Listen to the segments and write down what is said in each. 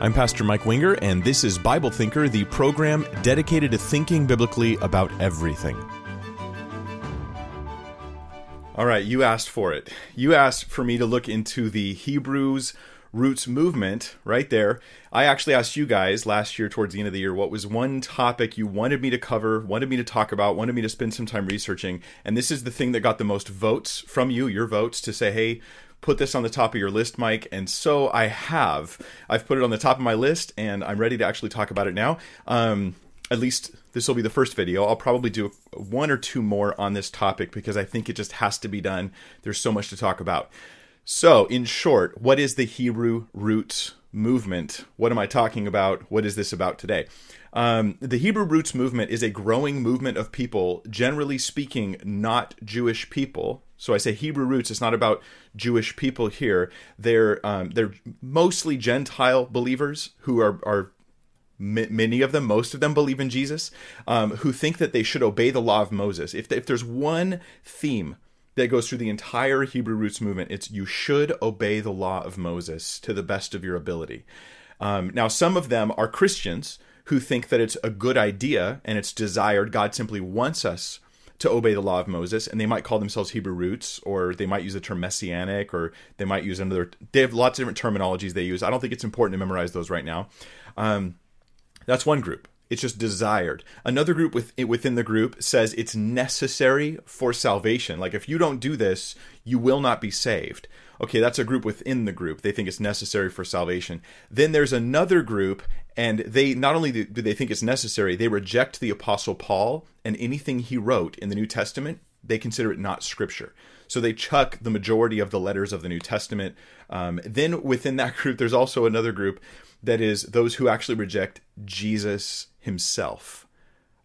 I'm Pastor Mike Winger, and this is Bible Thinker, the program dedicated to thinking biblically about everything. All right, you asked for it. You asked for me to look into the Hebrews roots movement right there. I actually asked you guys last year, towards the end of the year, what was one topic you wanted me to cover, wanted me to talk about, wanted me to spend some time researching. And this is the thing that got the most votes from you, your votes, to say, hey, put this on the top of your list, Mike. And so I have. I've put it on the top of my list, and I'm ready to actually talk about it now. Um, at least this will be the first video. I'll probably do one or two more on this topic because I think it just has to be done. There's so much to talk about. So, in short, what is the Hebrew roots movement? What am I talking about? What is this about today? Um, the Hebrew roots movement is a growing movement of people, generally speaking, not Jewish people. So I say Hebrew roots. It's not about Jewish people here. They're um, they're mostly Gentile believers who are are many of them, most of them believe in Jesus, um, who think that they should obey the law of Moses. If if there's one theme that goes through the entire Hebrew roots movement, it's you should obey the law of Moses to the best of your ability. Um, now, some of them are Christians who think that it's a good idea and it's desired. God simply wants us to obey the law of Moses, and they might call themselves Hebrew roots, or they might use the term messianic, or they might use another. They have lots of different terminologies they use. I don't think it's important to memorize those right now. Um, that's one group. It's just desired. Another group within the group says it's necessary for salvation. Like if you don't do this, you will not be saved okay, that's a group within the group. They think it's necessary for salvation. Then there's another group, and they not only do they think it's necessary, they reject the Apostle Paul and anything he wrote in the New Testament. They consider it not scripture. So they chuck the majority of the letters of the New Testament. Um, then within that group, there's also another group that is those who actually reject Jesus himself.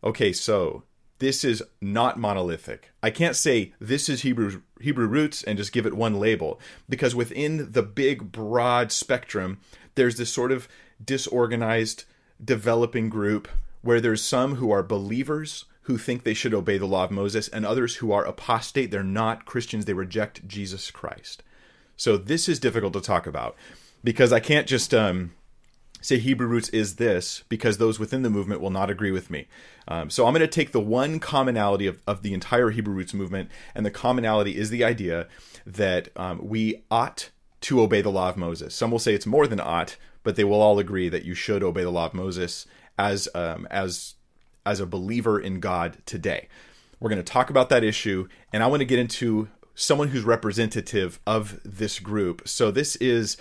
Okay, so this is not monolithic. I can't say this is Hebrew Hebrew roots and just give it one label because within the big broad spectrum there's this sort of disorganized developing group where there's some who are believers who think they should obey the law of Moses and others who are apostate they're not Christians they reject Jesus Christ. So this is difficult to talk about because I can't just um say Hebrew roots is this because those within the movement will not agree with me. Um, so I'm going to take the one commonality of, of the entire Hebrew roots movement, and the commonality is the idea that um, we ought to obey the law of Moses. Some will say it's more than ought, but they will all agree that you should obey the law of Moses as um, as as a believer in God today. We're going to talk about that issue, and I want to get into someone who's representative of this group. So this is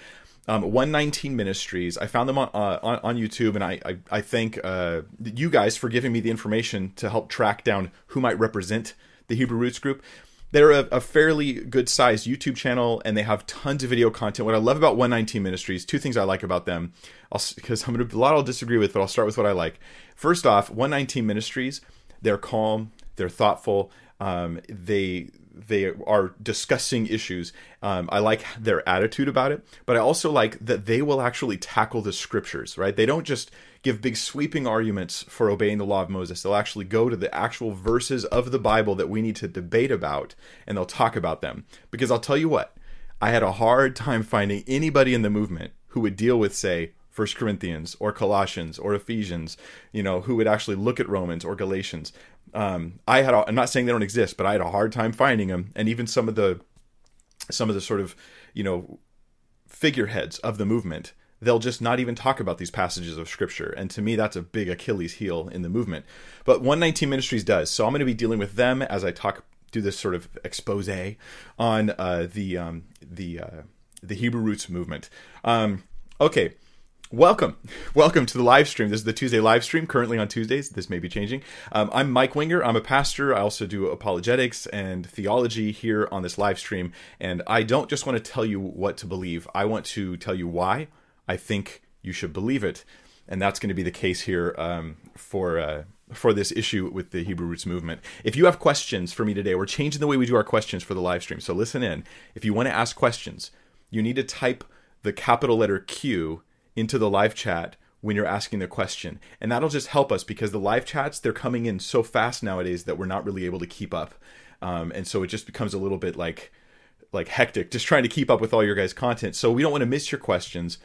um, 119 Ministries. I found them on uh, on, on, YouTube, and I I, I thank uh, you guys for giving me the information to help track down who might represent the Hebrew Roots group. They're a, a fairly good sized YouTube channel, and they have tons of video content. What I love about 119 Ministries, two things I like about them, because I'm gonna a lot I'll disagree with, but I'll start with what I like. First off, 119 Ministries, they're calm, they're thoughtful, um, they they are discussing issues. Um, I like their attitude about it, but I also like that they will actually tackle the scriptures, right? They don't just give big sweeping arguments for obeying the law of Moses. They'll actually go to the actual verses of the Bible that we need to debate about and they'll talk about them. Because I'll tell you what, I had a hard time finding anybody in the movement who would deal with, say, First Corinthians or Colossians or Ephesians, you know, who would actually look at Romans or Galatians. Um, I had, i am not saying they don't exist, but I had a hard time finding them, and even some of the, some of the sort of, you know, figureheads of the movement, they'll just not even talk about these passages of scripture, and to me, that's a big Achilles heel in the movement. But 119 Ministries does, so I'm going to be dealing with them as I talk, do this sort of expose on uh, the um, the uh, the Hebrew roots movement. Um, okay Welcome. Welcome to the live stream. This is the Tuesday live stream, currently on Tuesdays. This may be changing. Um, I'm Mike Winger. I'm a pastor. I also do apologetics and theology here on this live stream. And I don't just want to tell you what to believe, I want to tell you why I think you should believe it. And that's going to be the case here um, for. Uh, for this issue with the Hebrew Roots movement. If you have questions for me today, we're changing the way we do our questions for the live stream. So listen in. If you want to ask questions, you need to type the capital letter Q into the live chat when you're asking the question. And that'll just help us because the live chats, they're coming in so fast nowadays that we're not really able to keep up. Um, and so it just becomes a little bit like like hectic just trying to keep up with all your guys' content. So we don't want to miss your questions.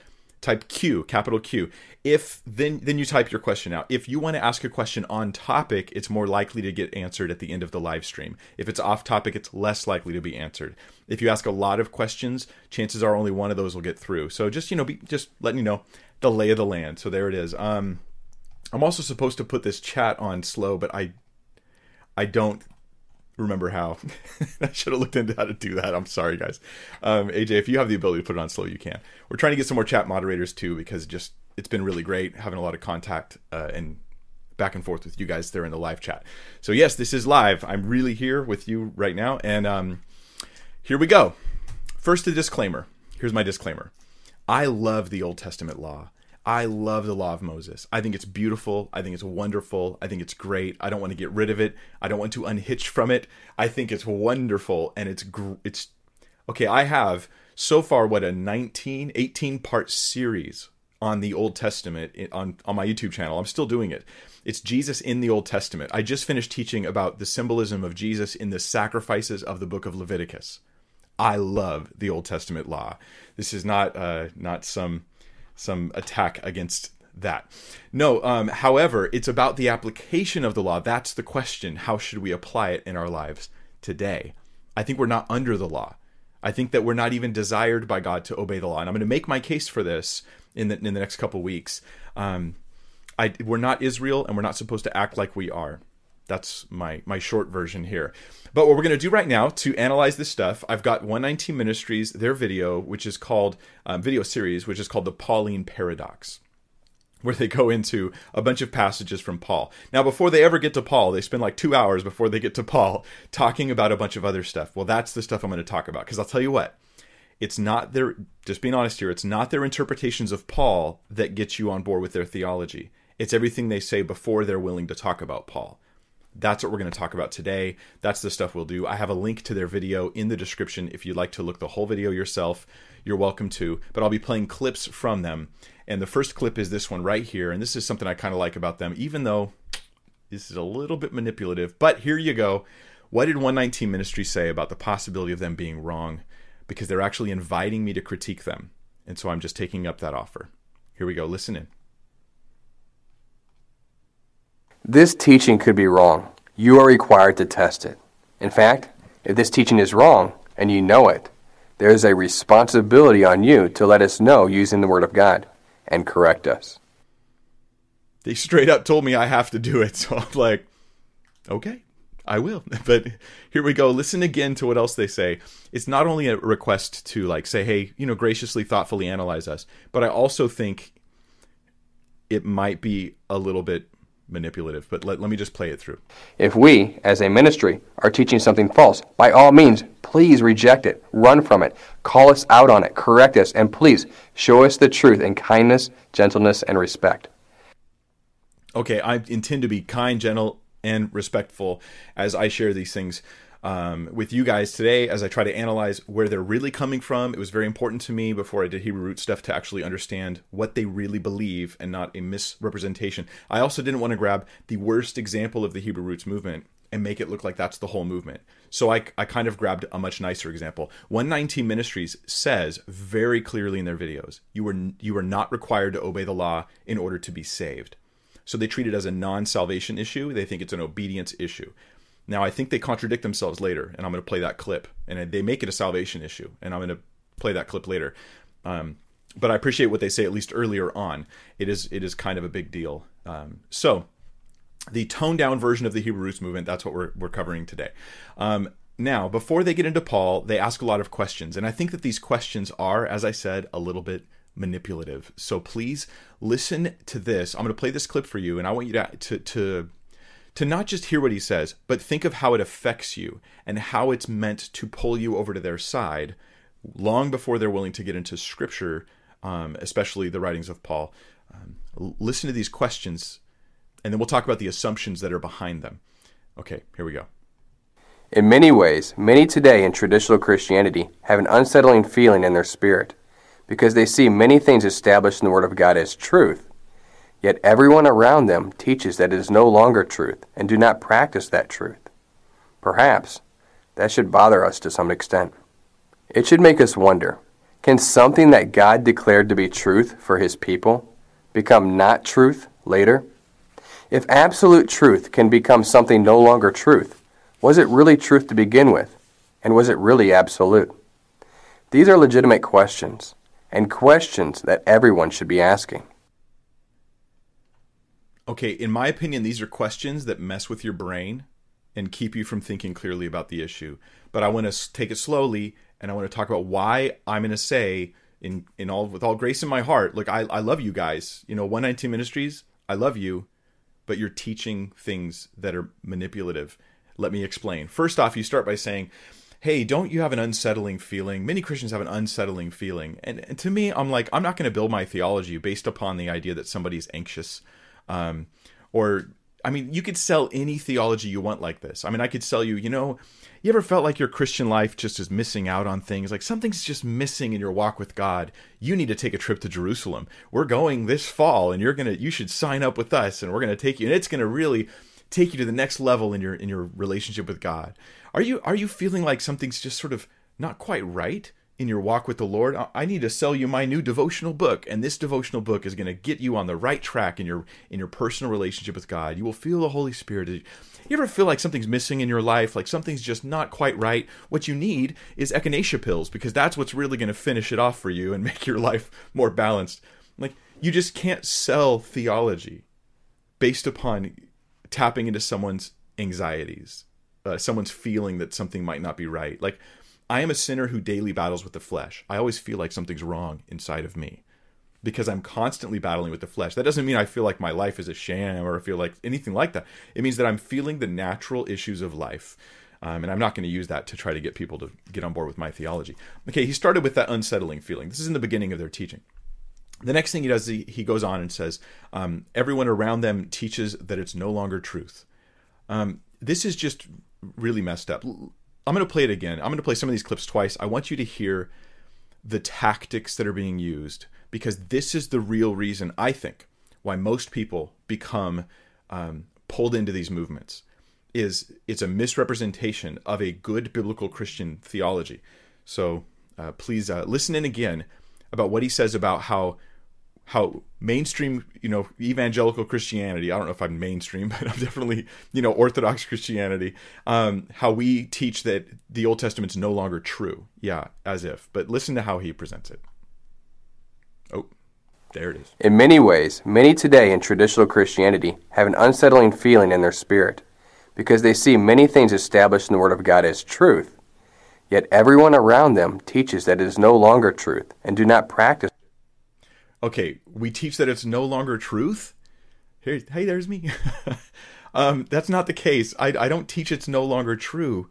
Type Q, capital Q. If then then you type your question out. If you want to ask a question on topic, it's more likely to get answered at the end of the live stream. If it's off topic, it's less likely to be answered. If you ask a lot of questions, chances are only one of those will get through. So just you know, be, just letting you know the lay of the land. So there it is. Um, I'm also supposed to put this chat on slow, but I I don't remember how. I should have looked into how to do that. I'm sorry, guys. Um, AJ, if you have the ability to put it on slow, you can. We're trying to get some more chat moderators too, because just it's been really great having a lot of contact uh, and back and forth with you guys there in the live chat. So yes, this is live. I'm really here with you right now, and um, here we go. First, a disclaimer. Here's my disclaimer. I love the Old Testament law. I love the law of Moses. I think it's beautiful. I think it's wonderful. I think it's great. I don't want to get rid of it. I don't want to unhitch from it. I think it's wonderful and it's gr- it's okay. I have so far what a 19 18 part series on the Old Testament on on my YouTube channel. I'm still doing it. It's Jesus in the Old Testament. I just finished teaching about the symbolism of Jesus in the sacrifices of the book of Leviticus. I love the Old Testament law. This is not uh, not some some attack against that. No, um, however, it's about the application of the law. That's the question. How should we apply it in our lives today? I think we're not under the law. I think that we're not even desired by God to obey the law. And I'm going to make my case for this in the, in the next couple weeks. Um, I, we're not Israel and we're not supposed to act like we are. That's my, my short version here. But what we're going to do right now to analyze this stuff, I've got 119 Ministries, their video, which is called, um, video series, which is called The Pauline Paradox where they go into a bunch of passages from Paul. Now, before they ever get to Paul, they spend like two hours before they get to Paul talking about a bunch of other stuff. Well, that's the stuff I'm going to talk about because I'll tell you what, it's not their, just being honest here, it's not their interpretations of Paul that gets you on board with their theology. It's everything they say before they're willing to talk about Paul. That's what we're going to talk about today. That's the stuff we'll do. I have a link to their video in the description. If you'd like to look the whole video yourself, you're welcome to. But I'll be playing clips from them. And the first clip is this one right here. And this is something I kind of like about them, even though this is a little bit manipulative. But here you go. What did 119 Ministry say about the possibility of them being wrong? Because they're actually inviting me to critique them. And so I'm just taking up that offer. Here we go. Listen in. This teaching could be wrong. You are required to test it. In fact, if this teaching is wrong and you know it, there is a responsibility on you to let us know using the Word of God and correct us. They straight up told me I have to do it. So I'm like, okay, I will. But here we go. Listen again to what else they say. It's not only a request to like say, hey, you know, graciously, thoughtfully analyze us, but I also think it might be a little bit manipulative, but let, let me just play it through. If we, as a ministry, are teaching something false, by all means, please reject it, run from it, call us out on it, correct us, and please show us the truth in kindness, gentleness, and respect. Okay, I intend to be kind, gentle, and respectful as I share these things um, with you guys today as I try to analyze where they're really coming from. It was very important to me before I did Hebrew root stuff to actually understand what they really believe and not a misrepresentation. I also didn't want to grab the worst example of the Hebrew roots movement and make it look like that's the whole movement. So I, I kind of grabbed a much nicer example. 119 Ministries says very clearly in their videos, you are you are not required to obey the law in order to be saved. So they treat it as a non-salvation issue. They think it's an obedience issue. Now, I think they contradict themselves later, and I'm going to play that clip. And they make it a salvation issue, and I'm going to play that clip later. Um, but I appreciate what they say at least earlier on. It is it is kind of a big deal. Um, so, the toned down version of the Hebrew roots movement. That's what we're we're covering today. Um, now, before they get into Paul, they ask a lot of questions, and I think that these questions are, as I said, a little bit manipulative. So please listen to this. I'm going to play this clip for you, and I want you to to, to to not just hear what he says, but think of how it affects you and how it's meant to pull you over to their side long before they're willing to get into scripture, um, especially the writings of Paul. Um, listen to these questions, and then we'll talk about the assumptions that are behind them. Okay, here we go. In many ways, many today in traditional Christianity have an unsettling feeling in their spirit because they see many things established in the Word of God as truth Yet everyone around them teaches that it is no longer truth and do not practice that truth. Perhaps that should bother us to some extent. It should make us wonder Can something that God declared to be truth for his people become not truth later? If absolute truth can become something no longer truth, was it really truth to begin with? And was it really absolute? These are legitimate questions, and questions that everyone should be asking. Okay, in my opinion, these are questions that mess with your brain and keep you from thinking clearly about the issue. But I want to take it slowly and I want to talk about why I'm going to say in in all with all grace in my heart, look, I I love you guys. You know, 119 Ministries, I love you, but you're teaching things that are manipulative. Let me explain. First off, you start by saying, hey, don't you have an unsettling feeling? Many Christians have an unsettling feeling. And, and to me, I'm like, I'm not going to build my theology based upon the idea that somebody's anxious um, or I mean, you could sell any theology you want like this. I mean, I could sell you, you know, you ever felt like your Christian life just is missing out on things? Like something's just missing in your walk with God. You need to take a trip to Jerusalem. We're going this fall and you're going to you should sign up with us and we're going to take you and it's going to really take you to the next level in your in your relationship with God. Are you are you feeling like something's just sort of not quite right? In your walk with the Lord, I need to sell you my new devotional book, and this devotional book is going to get you on the right track in your in your personal relationship with God. You will feel the Holy Spirit. You ever feel like something's missing in your life, like something's just not quite right? What you need is echinacea pills because that's what's really going to finish it off for you and make your life more balanced. Like you just can't sell theology based upon tapping into someone's anxieties, uh, someone's feeling that something might not be right. Like I am a sinner who daily battles with the flesh. I always feel like something's wrong inside of me because I'm constantly battling with the flesh. That doesn't mean I feel like my life is a sham or I feel like anything like that. It means that I'm feeling the natural issues of life. Um, and I'm not going to use that to try to get people to get on board with my theology. Okay, he started with that unsettling feeling. This is in the beginning of their teaching. The next thing he does, he, he goes on and says, um, everyone around them teaches that it's no longer truth. Um, this is just really messed up. I'm going to play it again. I'm going to play some of these clips twice. I want you to hear the tactics that are being used because this is the real reason I think why most people become um, pulled into these movements is it's a misrepresentation of a good biblical Christian theology. So uh, please uh, listen in again about what he says about how how mainstream, you know, evangelical Christianity, I don't know if I'm mainstream, but I'm definitely, you know, Orthodox Christianity, um, how we teach that the Old Testament's no longer true. Yeah, as if. But listen to how he presents it. Oh, there it is. In many ways, many today in traditional Christianity have an unsettling feeling in their spirit because they see many things established in the Word of God as truth. Yet everyone around them teaches that it is no longer truth and do not practice okay, we teach that it's no longer truth. Here, hey, there's me. um, that's not the case. I, I don't teach it's no longer true.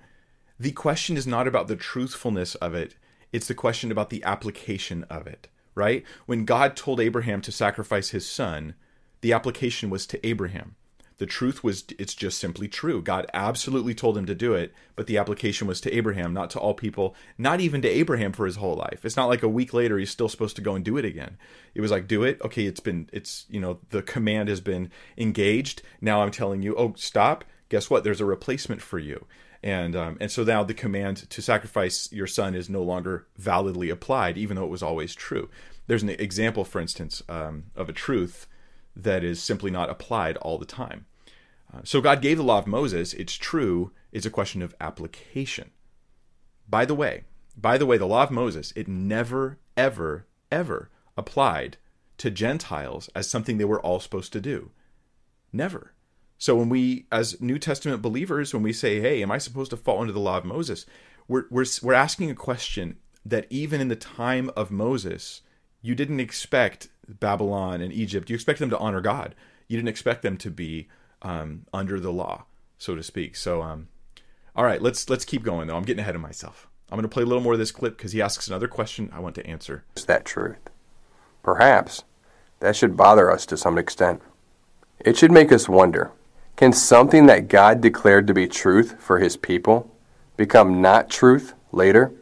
The question is not about the truthfulness of it. It's the question about the application of it, right? When God told Abraham to sacrifice his son, the application was to Abraham. The truth was it's just simply true. God absolutely told him to do it, but the application was to Abraham, not to all people, not even to Abraham for his whole life. It's not like a week later he's still supposed to go and do it again. It was like, do it. Okay, it's been it's you know, the command has been engaged. Now I'm telling you, oh, stop. Guess what? There's a replacement for you. And um, and so now the command to sacrifice your son is no longer validly applied, even though it was always true. There's an example, for instance, um, of a truth that is simply not applied all the time. So God gave the law of Moses. It's true. It's a question of application. By the way, by the way, the law of Moses, it never, ever, ever applied to Gentiles as something they were all supposed to do. Never. So when we, as New Testament believers, when we say, "Hey, am I supposed to fall under the law of Moses?" We're we're we're asking a question that even in the time of Moses, you didn't expect Babylon and Egypt. You expect them to honor God. You didn't expect them to be um, under the law, so to speak. So, um, all right, let's let's keep going though. I'm getting ahead of myself. I'm going to play a little more of this clip because he asks another question I want to answer. Is that truth? Perhaps that should bother us to some extent. It should make us wonder can something that God declared to be truth for his people become not truth later?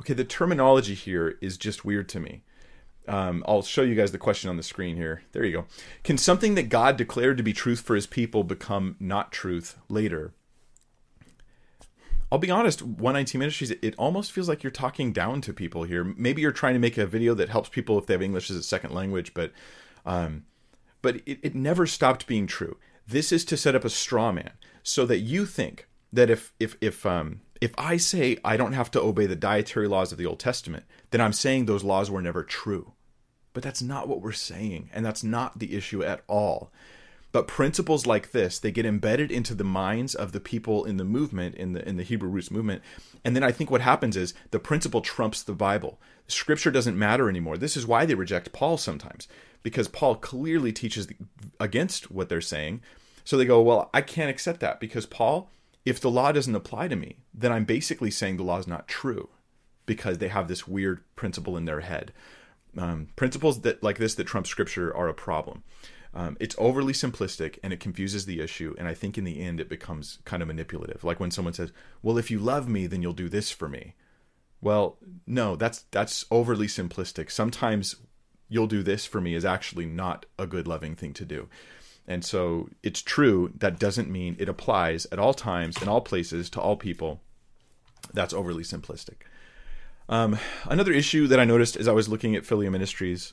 Okay, the terminology here is just weird to me. Um, I'll show you guys the question on the screen here. There you go. Can something that God declared to be truth for his people become not truth later? I'll be honest, 119 Ministries, it almost feels like you're talking down to people here. Maybe you're trying to make a video that helps people if they have English as a second language, but um, but it, it never stopped being true. This is to set up a straw man so that you think that if if if um if I say I don't have to obey the dietary laws of the Old Testament, then I'm saying those laws were never true. But that's not what we're saying, and that's not the issue at all. But principles like this, they get embedded into the minds of the people in the movement, in the in the Hebrew roots movement. And then I think what happens is the principle trumps the Bible. Scripture doesn't matter anymore. This is why they reject Paul sometimes, because Paul clearly teaches against what they're saying. So they go, Well, I can't accept that because Paul, if the law doesn't apply to me, then I'm basically saying the law is not true because they have this weird principle in their head. Um, principles that like this that trump scripture are a problem. Um, it's overly simplistic and it confuses the issue. And I think in the end, it becomes kind of manipulative. Like when someone says, "Well, if you love me, then you'll do this for me." Well, no, that's that's overly simplistic. Sometimes you'll do this for me is actually not a good loving thing to do. And so it's true. That doesn't mean it applies at all times, in all places, to all people. That's overly simplistic. Um, another issue that I noticed as I was looking at Philia Ministries,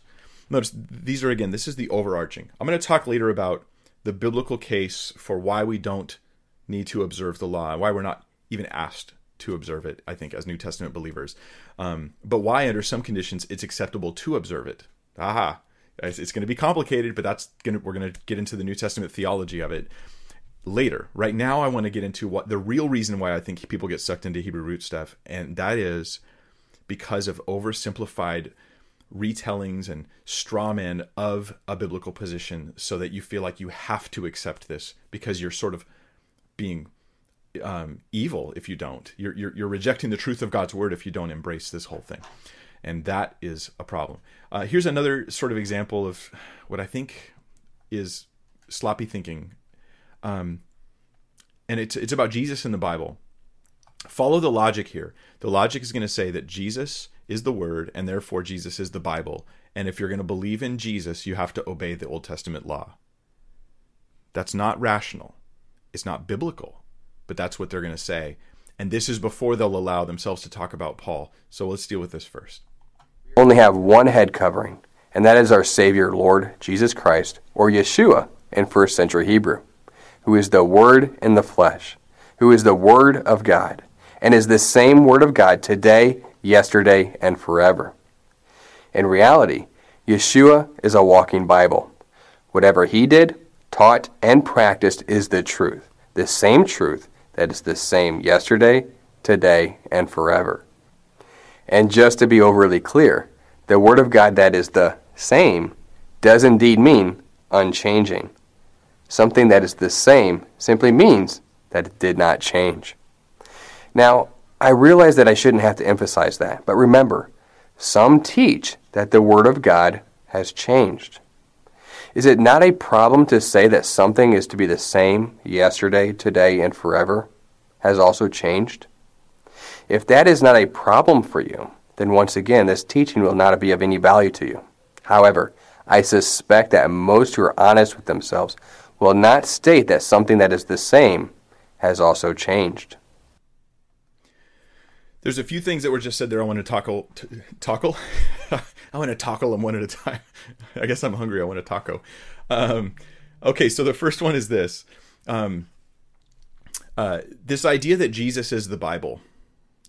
notice these are again, this is the overarching. I'm going to talk later about the biblical case for why we don't need to observe the law, why we're not even asked to observe it, I think, as New Testament believers. Um, but why, under some conditions, it's acceptable to observe it. Aha. It's, it's going to be complicated, but that's going to, we're going to get into the New Testament theology of it later. Right now, I want to get into what the real reason why I think people get sucked into Hebrew root stuff, and that is because of oversimplified retellings and straw men of a biblical position so that you feel like you have to accept this because you're sort of being um, evil if you don't. You're, you're, you're rejecting the truth of God's word if you don't embrace this whole thing. And that is a problem. Uh, here's another sort of example of what I think is sloppy thinking. Um, and it's, it's about Jesus in the Bible. Follow the logic here. The logic is going to say that Jesus is the Word, and therefore Jesus is the Bible. And if you're going to believe in Jesus, you have to obey the Old Testament law. That's not rational. It's not biblical, but that's what they're going to say. And this is before they'll allow themselves to talk about Paul. So let's deal with this first. Only have one head covering, and that is our Savior, Lord Jesus Christ, or Yeshua in first century Hebrew, who is the Word in the flesh, who is the Word of God and is the same Word of God today, yesterday, and forever. In reality, Yeshua is a walking Bible. Whatever he did, taught, and practiced is the truth, the same truth that is the same yesterday, today, and forever. And just to be overly clear, the Word of God that is the same does indeed mean unchanging. Something that is the same simply means that it did not change. Now, I realize that I shouldn't have to emphasize that, but remember, some teach that the Word of God has changed. Is it not a problem to say that something is to be the same yesterday, today, and forever has also changed? If that is not a problem for you, then once again, this teaching will not be of any value to you. However, I suspect that most who are honest with themselves will not state that something that is the same has also changed. There's a few things that were just said there. I want to tackle. T- tackle. I want to tackle them one at a time. I guess I'm hungry. I want a taco. Um, okay, so the first one is this: um, uh, this idea that Jesus is the Bible,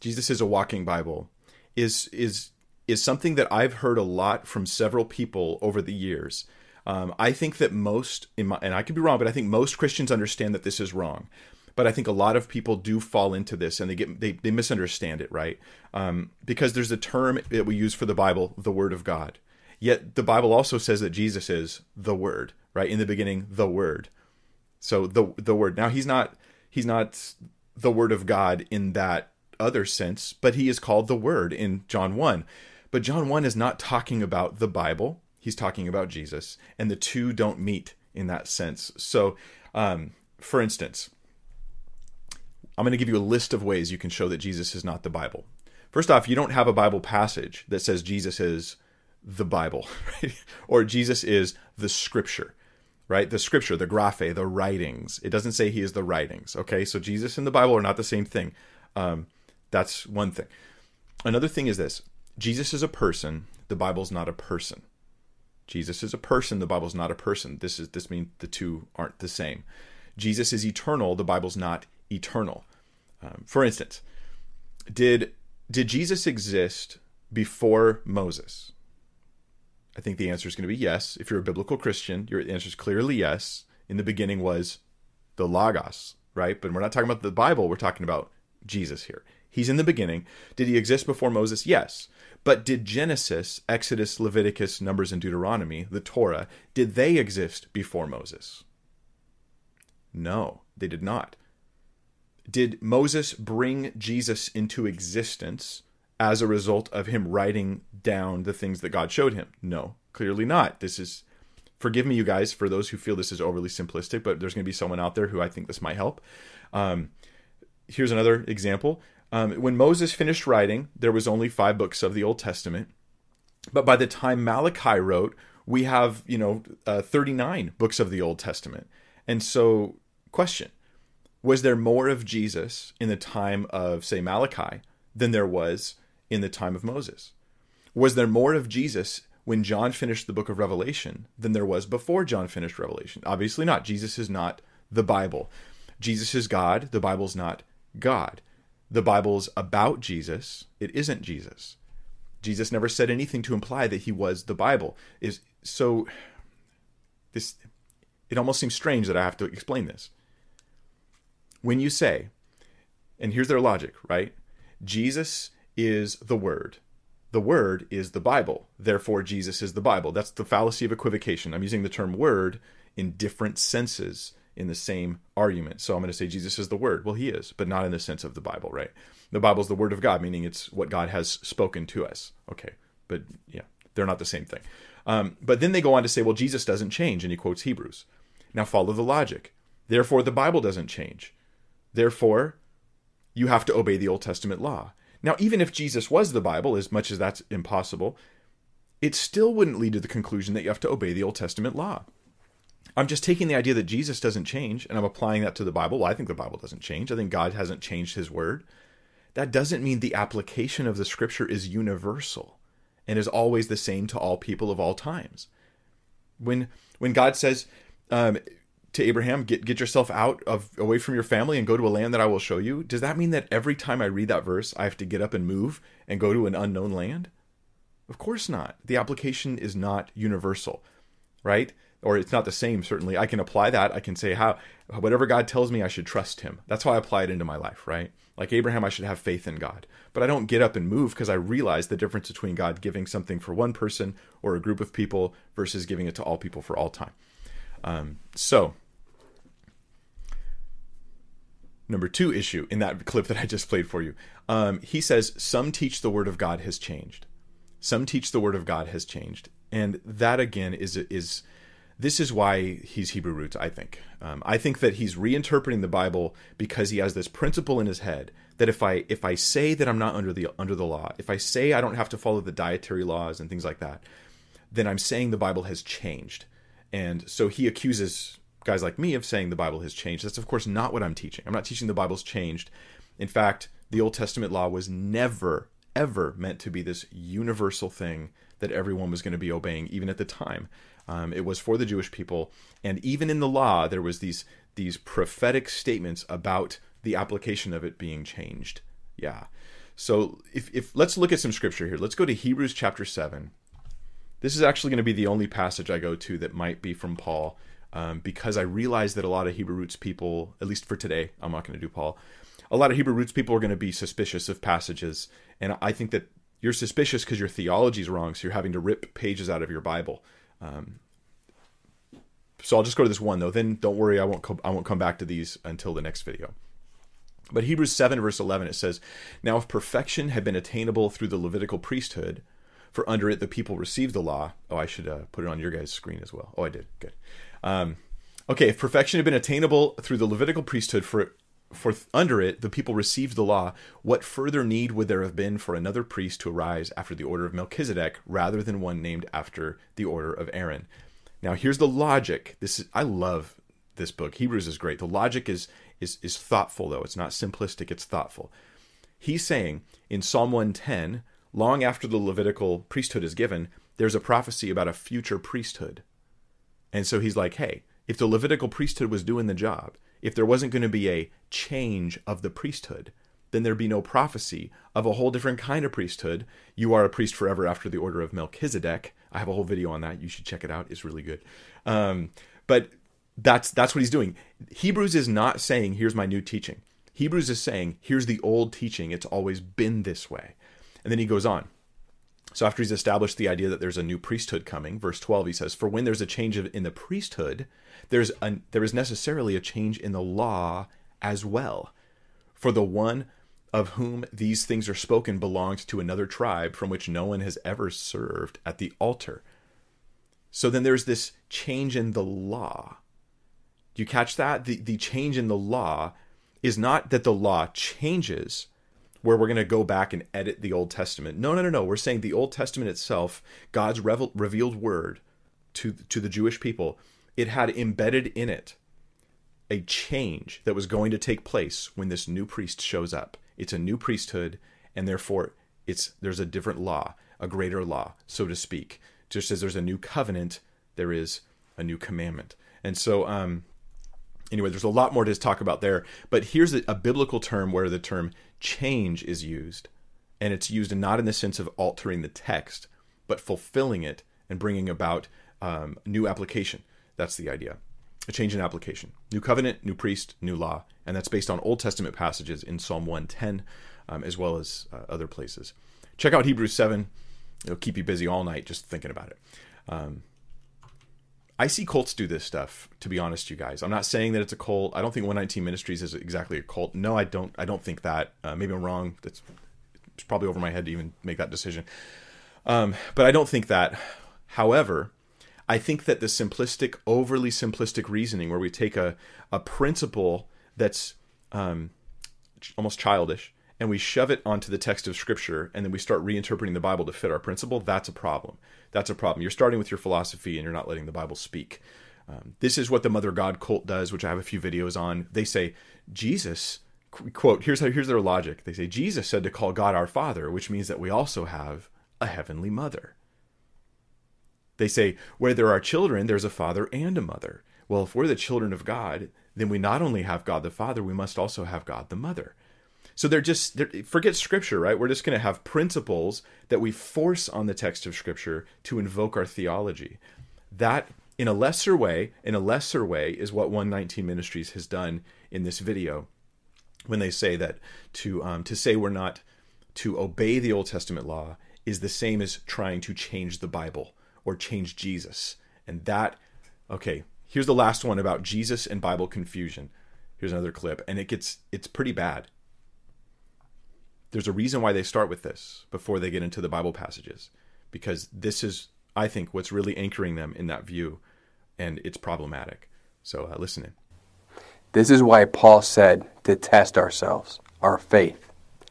Jesus is a walking Bible, is is is something that I've heard a lot from several people over the years. Um, I think that most, my, and I could be wrong, but I think most Christians understand that this is wrong but I think a lot of people do fall into this and they get they, they misunderstand it, right? Um, because there's a term that we use for the Bible, the Word of God. Yet the Bible also says that Jesus is the Word, right? In the beginning, the Word. So the the Word. Now he's not he's not the Word of God in that other sense, but he is called the Word in John one. But John one is not talking about the Bible. He's talking about Jesus, and the two don't meet in that sense. So, um, for instance I'm going to give you a list of ways you can show that Jesus is not the Bible. First off, you don't have a Bible passage that says Jesus is the Bible, right? or Jesus is the Scripture, right? The Scripture, the graphe, the writings. It doesn't say he is the writings, okay? So Jesus and the Bible are not the same thing. Um, that's one thing. Another thing is this Jesus is a person, the Bible's not a person. Jesus is a person, the Bible's not a person. This is this means the two aren't the same. Jesus is eternal, the Bible's not eternal. Um, for instance, did did Jesus exist before Moses? I think the answer is going to be yes. If you're a biblical Christian, your answer is clearly yes. In the beginning was the Logos, right? But we're not talking about the Bible, we're talking about Jesus here. He's in the beginning. Did he exist before Moses? Yes. But did Genesis, Exodus, Leviticus, Numbers, and Deuteronomy, the Torah, did they exist before Moses? No, they did not. Did Moses bring Jesus into existence as a result of him writing down the things that God showed him? No, clearly not. This is, forgive me, you guys, for those who feel this is overly simplistic, but there's going to be someone out there who I think this might help. Um, here's another example. Um, when Moses finished writing, there was only five books of the Old Testament. But by the time Malachi wrote, we have, you know, uh, 39 books of the Old Testament. And so, question Was there more of Jesus in the time of, say, Malachi than there was in the time of Moses? Was there more of Jesus when John finished the book of Revelation than there was before John finished Revelation? Obviously not. Jesus is not the Bible. Jesus is God. The Bible's not God. The Bible's about Jesus. It isn't Jesus. Jesus never said anything to imply that he was the Bible. Is so this it almost seems strange that I have to explain this. When you say, and here's their logic, right? Jesus is the Word. The Word is the Bible. Therefore, Jesus is the Bible. That's the fallacy of equivocation. I'm using the term Word in different senses in the same argument. So I'm going to say Jesus is the Word. Well, He is, but not in the sense of the Bible, right? The Bible is the Word of God, meaning it's what God has spoken to us. Okay, but yeah, they're not the same thing. Um, but then they go on to say, well, Jesus doesn't change, and he quotes Hebrews. Now follow the logic. Therefore, the Bible doesn't change. Therefore, you have to obey the Old Testament law. Now, even if Jesus was the Bible, as much as that's impossible, it still wouldn't lead to the conclusion that you have to obey the Old Testament law. I'm just taking the idea that Jesus doesn't change and I'm applying that to the Bible. Well, I think the Bible doesn't change. I think God hasn't changed his word. That doesn't mean the application of the scripture is universal and is always the same to all people of all times. When when God says um, to Abraham, get get yourself out of away from your family and go to a land that I will show you, does that mean that every time I read that verse, I have to get up and move and go to an unknown land? Of course not. The application is not universal, right? or it's not the same certainly i can apply that i can say how whatever god tells me i should trust him that's how i apply it into my life right like abraham i should have faith in god but i don't get up and move because i realize the difference between god giving something for one person or a group of people versus giving it to all people for all time um, so number two issue in that clip that i just played for you um, he says some teach the word of god has changed some teach the word of god has changed and that again is is this is why he's Hebrew roots, I think. Um, I think that he's reinterpreting the Bible because he has this principle in his head that if I if I say that I'm not under the under the law, if I say I don't have to follow the dietary laws and things like that, then I'm saying the Bible has changed. And so he accuses guys like me of saying the Bible has changed. That's of course not what I'm teaching. I'm not teaching the Bible's changed. In fact, the Old Testament law was never ever meant to be this universal thing that everyone was going to be obeying even at the time. Um, it was for the Jewish people, and even in the law, there was these these prophetic statements about the application of it being changed. Yeah. So if, if let's look at some scripture here. Let's go to Hebrews chapter seven. This is actually going to be the only passage I go to that might be from Paul, um, because I realize that a lot of Hebrew roots people, at least for today, I'm not going to do Paul. A lot of Hebrew roots people are going to be suspicious of passages, and I think that you're suspicious because your theology is wrong, so you're having to rip pages out of your Bible. Um, so I'll just go to this one though. Then don't worry, I won't I won't come back to these until the next video. But Hebrews 7 verse 11 it says, "Now if perfection had been attainable through the Levitical priesthood, for under it the people received the law." Oh, I should uh, put it on your guys' screen as well. Oh, I did. Good. Um, okay, if perfection had been attainable through the Levitical priesthood, for for under it the people received the law, what further need would there have been for another priest to arise after the order of Melchizedek rather than one named after the order of Aaron? Now here's the logic. This is I love this book. Hebrews is great. The logic is is is thoughtful though. It's not simplistic, it's thoughtful. He's saying in Psalm 110, long after the Levitical priesthood is given, there's a prophecy about a future priesthood. And so he's like, hey, if the Levitical priesthood was doing the job, if there wasn't going to be a change of the priesthood, then there'd be no prophecy of a whole different kind of priesthood. You are a priest forever after the order of Melchizedek. I have a whole video on that. You should check it out. It's really good. Um, but that's that's what he's doing. Hebrews is not saying here's my new teaching. Hebrews is saying here's the old teaching. It's always been this way. And then he goes on. So after he's established the idea that there's a new priesthood coming, verse 12 he says, "For when there's a change in the priesthood, there's a, there is necessarily a change in the law as well. For the one of whom these things are spoken belonged to another tribe from which no one has ever served at the altar." So then there's this change in the law. Do you catch that? The the change in the law is not that the law changes, where we're going to go back and edit the Old Testament. No, no, no, no. We're saying the Old Testament itself, God's revel- revealed word to to the Jewish people, it had embedded in it a change that was going to take place when this new priest shows up. It's a new priesthood, and therefore it's there's a different law, a greater law, so to speak. Just as there's a new covenant, there is a new commandment. And so, um, anyway, there's a lot more to talk about there. But here's a, a biblical term where the term change is used, and it's used not in the sense of altering the text, but fulfilling it and bringing about um, new application. That's the idea. A change in application. New covenant, new priest, new law. And that's based on Old Testament passages in Psalm 110, um, as well as uh, other places. Check out Hebrews 7. It'll keep you busy all night just thinking about it. Um, I see cults do this stuff. To be honest, you guys, I'm not saying that it's a cult. I don't think 119 Ministries is exactly a cult. No, I don't. I don't think that. Uh, maybe I'm wrong. That's it's probably over my head to even make that decision. Um, but I don't think that. However, I think that the simplistic, overly simplistic reasoning, where we take a a principle that's um, almost childish and we shove it onto the text of Scripture, and then we start reinterpreting the Bible to fit our principle, that's a problem. That's a problem. You're starting with your philosophy and you're not letting the Bible speak. Um, this is what the Mother God cult does, which I have a few videos on. They say, Jesus, quote, here's, how, here's their logic. They say, Jesus said to call God our Father, which means that we also have a heavenly mother. They say, where there are children, there's a father and a mother. Well, if we're the children of God, then we not only have God the Father, we must also have God the Mother. So they're just they're, forget scripture, right? We're just going to have principles that we force on the text of scripture to invoke our theology. That in a lesser way, in a lesser way is what 119 Ministries has done in this video when they say that to um, to say we're not to obey the Old Testament law is the same as trying to change the Bible or change Jesus. And that okay, here's the last one about Jesus and Bible confusion. Here's another clip and it gets it's pretty bad there's a reason why they start with this before they get into the Bible passages, because this is, I think, what's really anchoring them in that view, and it's problematic. So uh, listen in. This is why Paul said to test ourselves, our faith.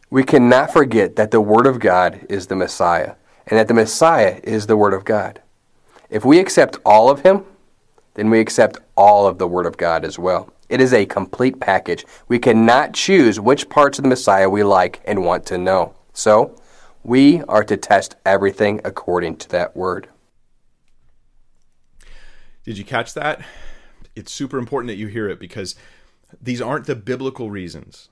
We cannot forget that the Word of God is the Messiah, and that the Messiah is the Word of God. If we accept all of Him, then we accept all of the Word of God as well. It is a complete package. We cannot choose which parts of the Messiah we like and want to know. So, we are to test everything according to that word. Did you catch that? It's super important that you hear it because these aren't the biblical reasons.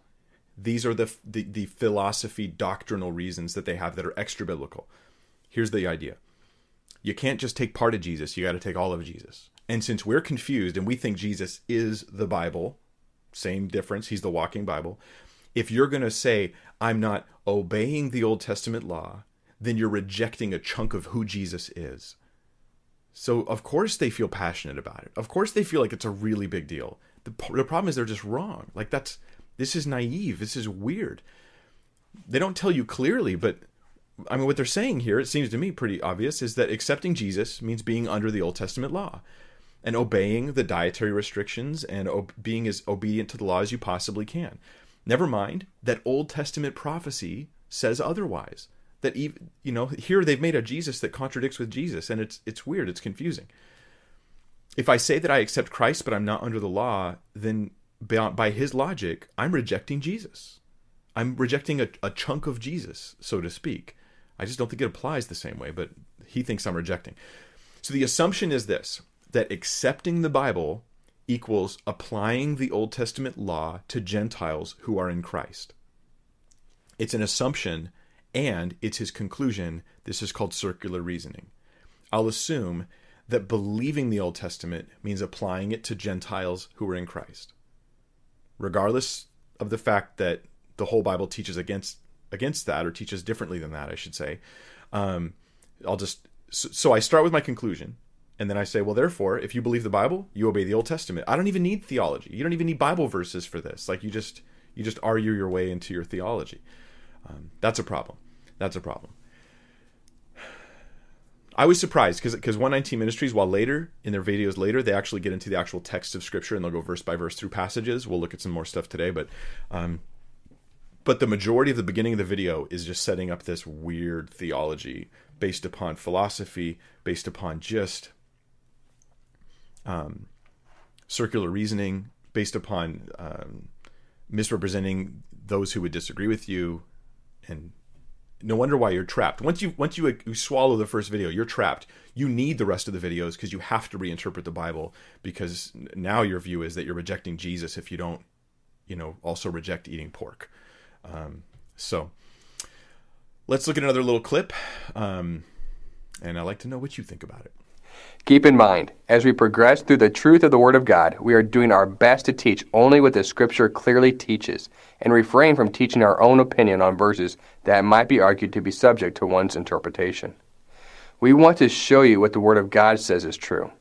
These are the, the, the philosophy, doctrinal reasons that they have that are extra biblical. Here's the idea you can't just take part of Jesus, you got to take all of Jesus. And since we're confused and we think Jesus is the Bible, same difference, he's the walking Bible. If you're going to say, I'm not obeying the Old Testament law, then you're rejecting a chunk of who Jesus is. So, of course, they feel passionate about it. Of course, they feel like it's a really big deal. The, the problem is they're just wrong. Like, that's this is naive. This is weird. They don't tell you clearly, but I mean, what they're saying here, it seems to me pretty obvious, is that accepting Jesus means being under the Old Testament law and obeying the dietary restrictions and ob- being as obedient to the law as you possibly can. Never mind that Old Testament prophecy says otherwise. That even you know here they've made a Jesus that contradicts with Jesus, and it's it's weird. It's confusing. If I say that I accept Christ but I'm not under the law, then by, his logic, I'm rejecting Jesus. I'm rejecting a, a chunk of Jesus, so to speak. I just don't think it applies the same way, but he thinks I'm rejecting. So the assumption is this that accepting the Bible equals applying the Old Testament law to Gentiles who are in Christ. It's an assumption and it's his conclusion. This is called circular reasoning. I'll assume that believing the Old Testament means applying it to Gentiles who are in Christ. Regardless of the fact that the whole Bible teaches against against that or teaches differently than that, I should say. Um, I'll just so, so I start with my conclusion, and then I say, well, therefore, if you believe the Bible, you obey the Old Testament. I don't even need theology. You don't even need Bible verses for this. Like you just you just argue your way into your theology. Um, that's a problem. That's a problem. I was surprised because because 119 Ministries, while later in their videos later they actually get into the actual text of Scripture and they'll go verse by verse through passages. We'll look at some more stuff today, but um, but the majority of the beginning of the video is just setting up this weird theology based upon philosophy, based upon just um, circular reasoning, based upon um, misrepresenting those who would disagree with you, and no wonder why you're trapped. Once you once you, you swallow the first video, you're trapped. You need the rest of the videos because you have to reinterpret the Bible because now your view is that you're rejecting Jesus if you don't, you know, also reject eating pork. Um, so let's look at another little clip, um, and I'd like to know what you think about it. Keep in mind, as we progress through the truth of the Word of God, we are doing our best to teach only what the Scripture clearly teaches and refrain from teaching our own opinion on verses that might be argued to be subject to one's interpretation. We want to show you what the Word of God says is true,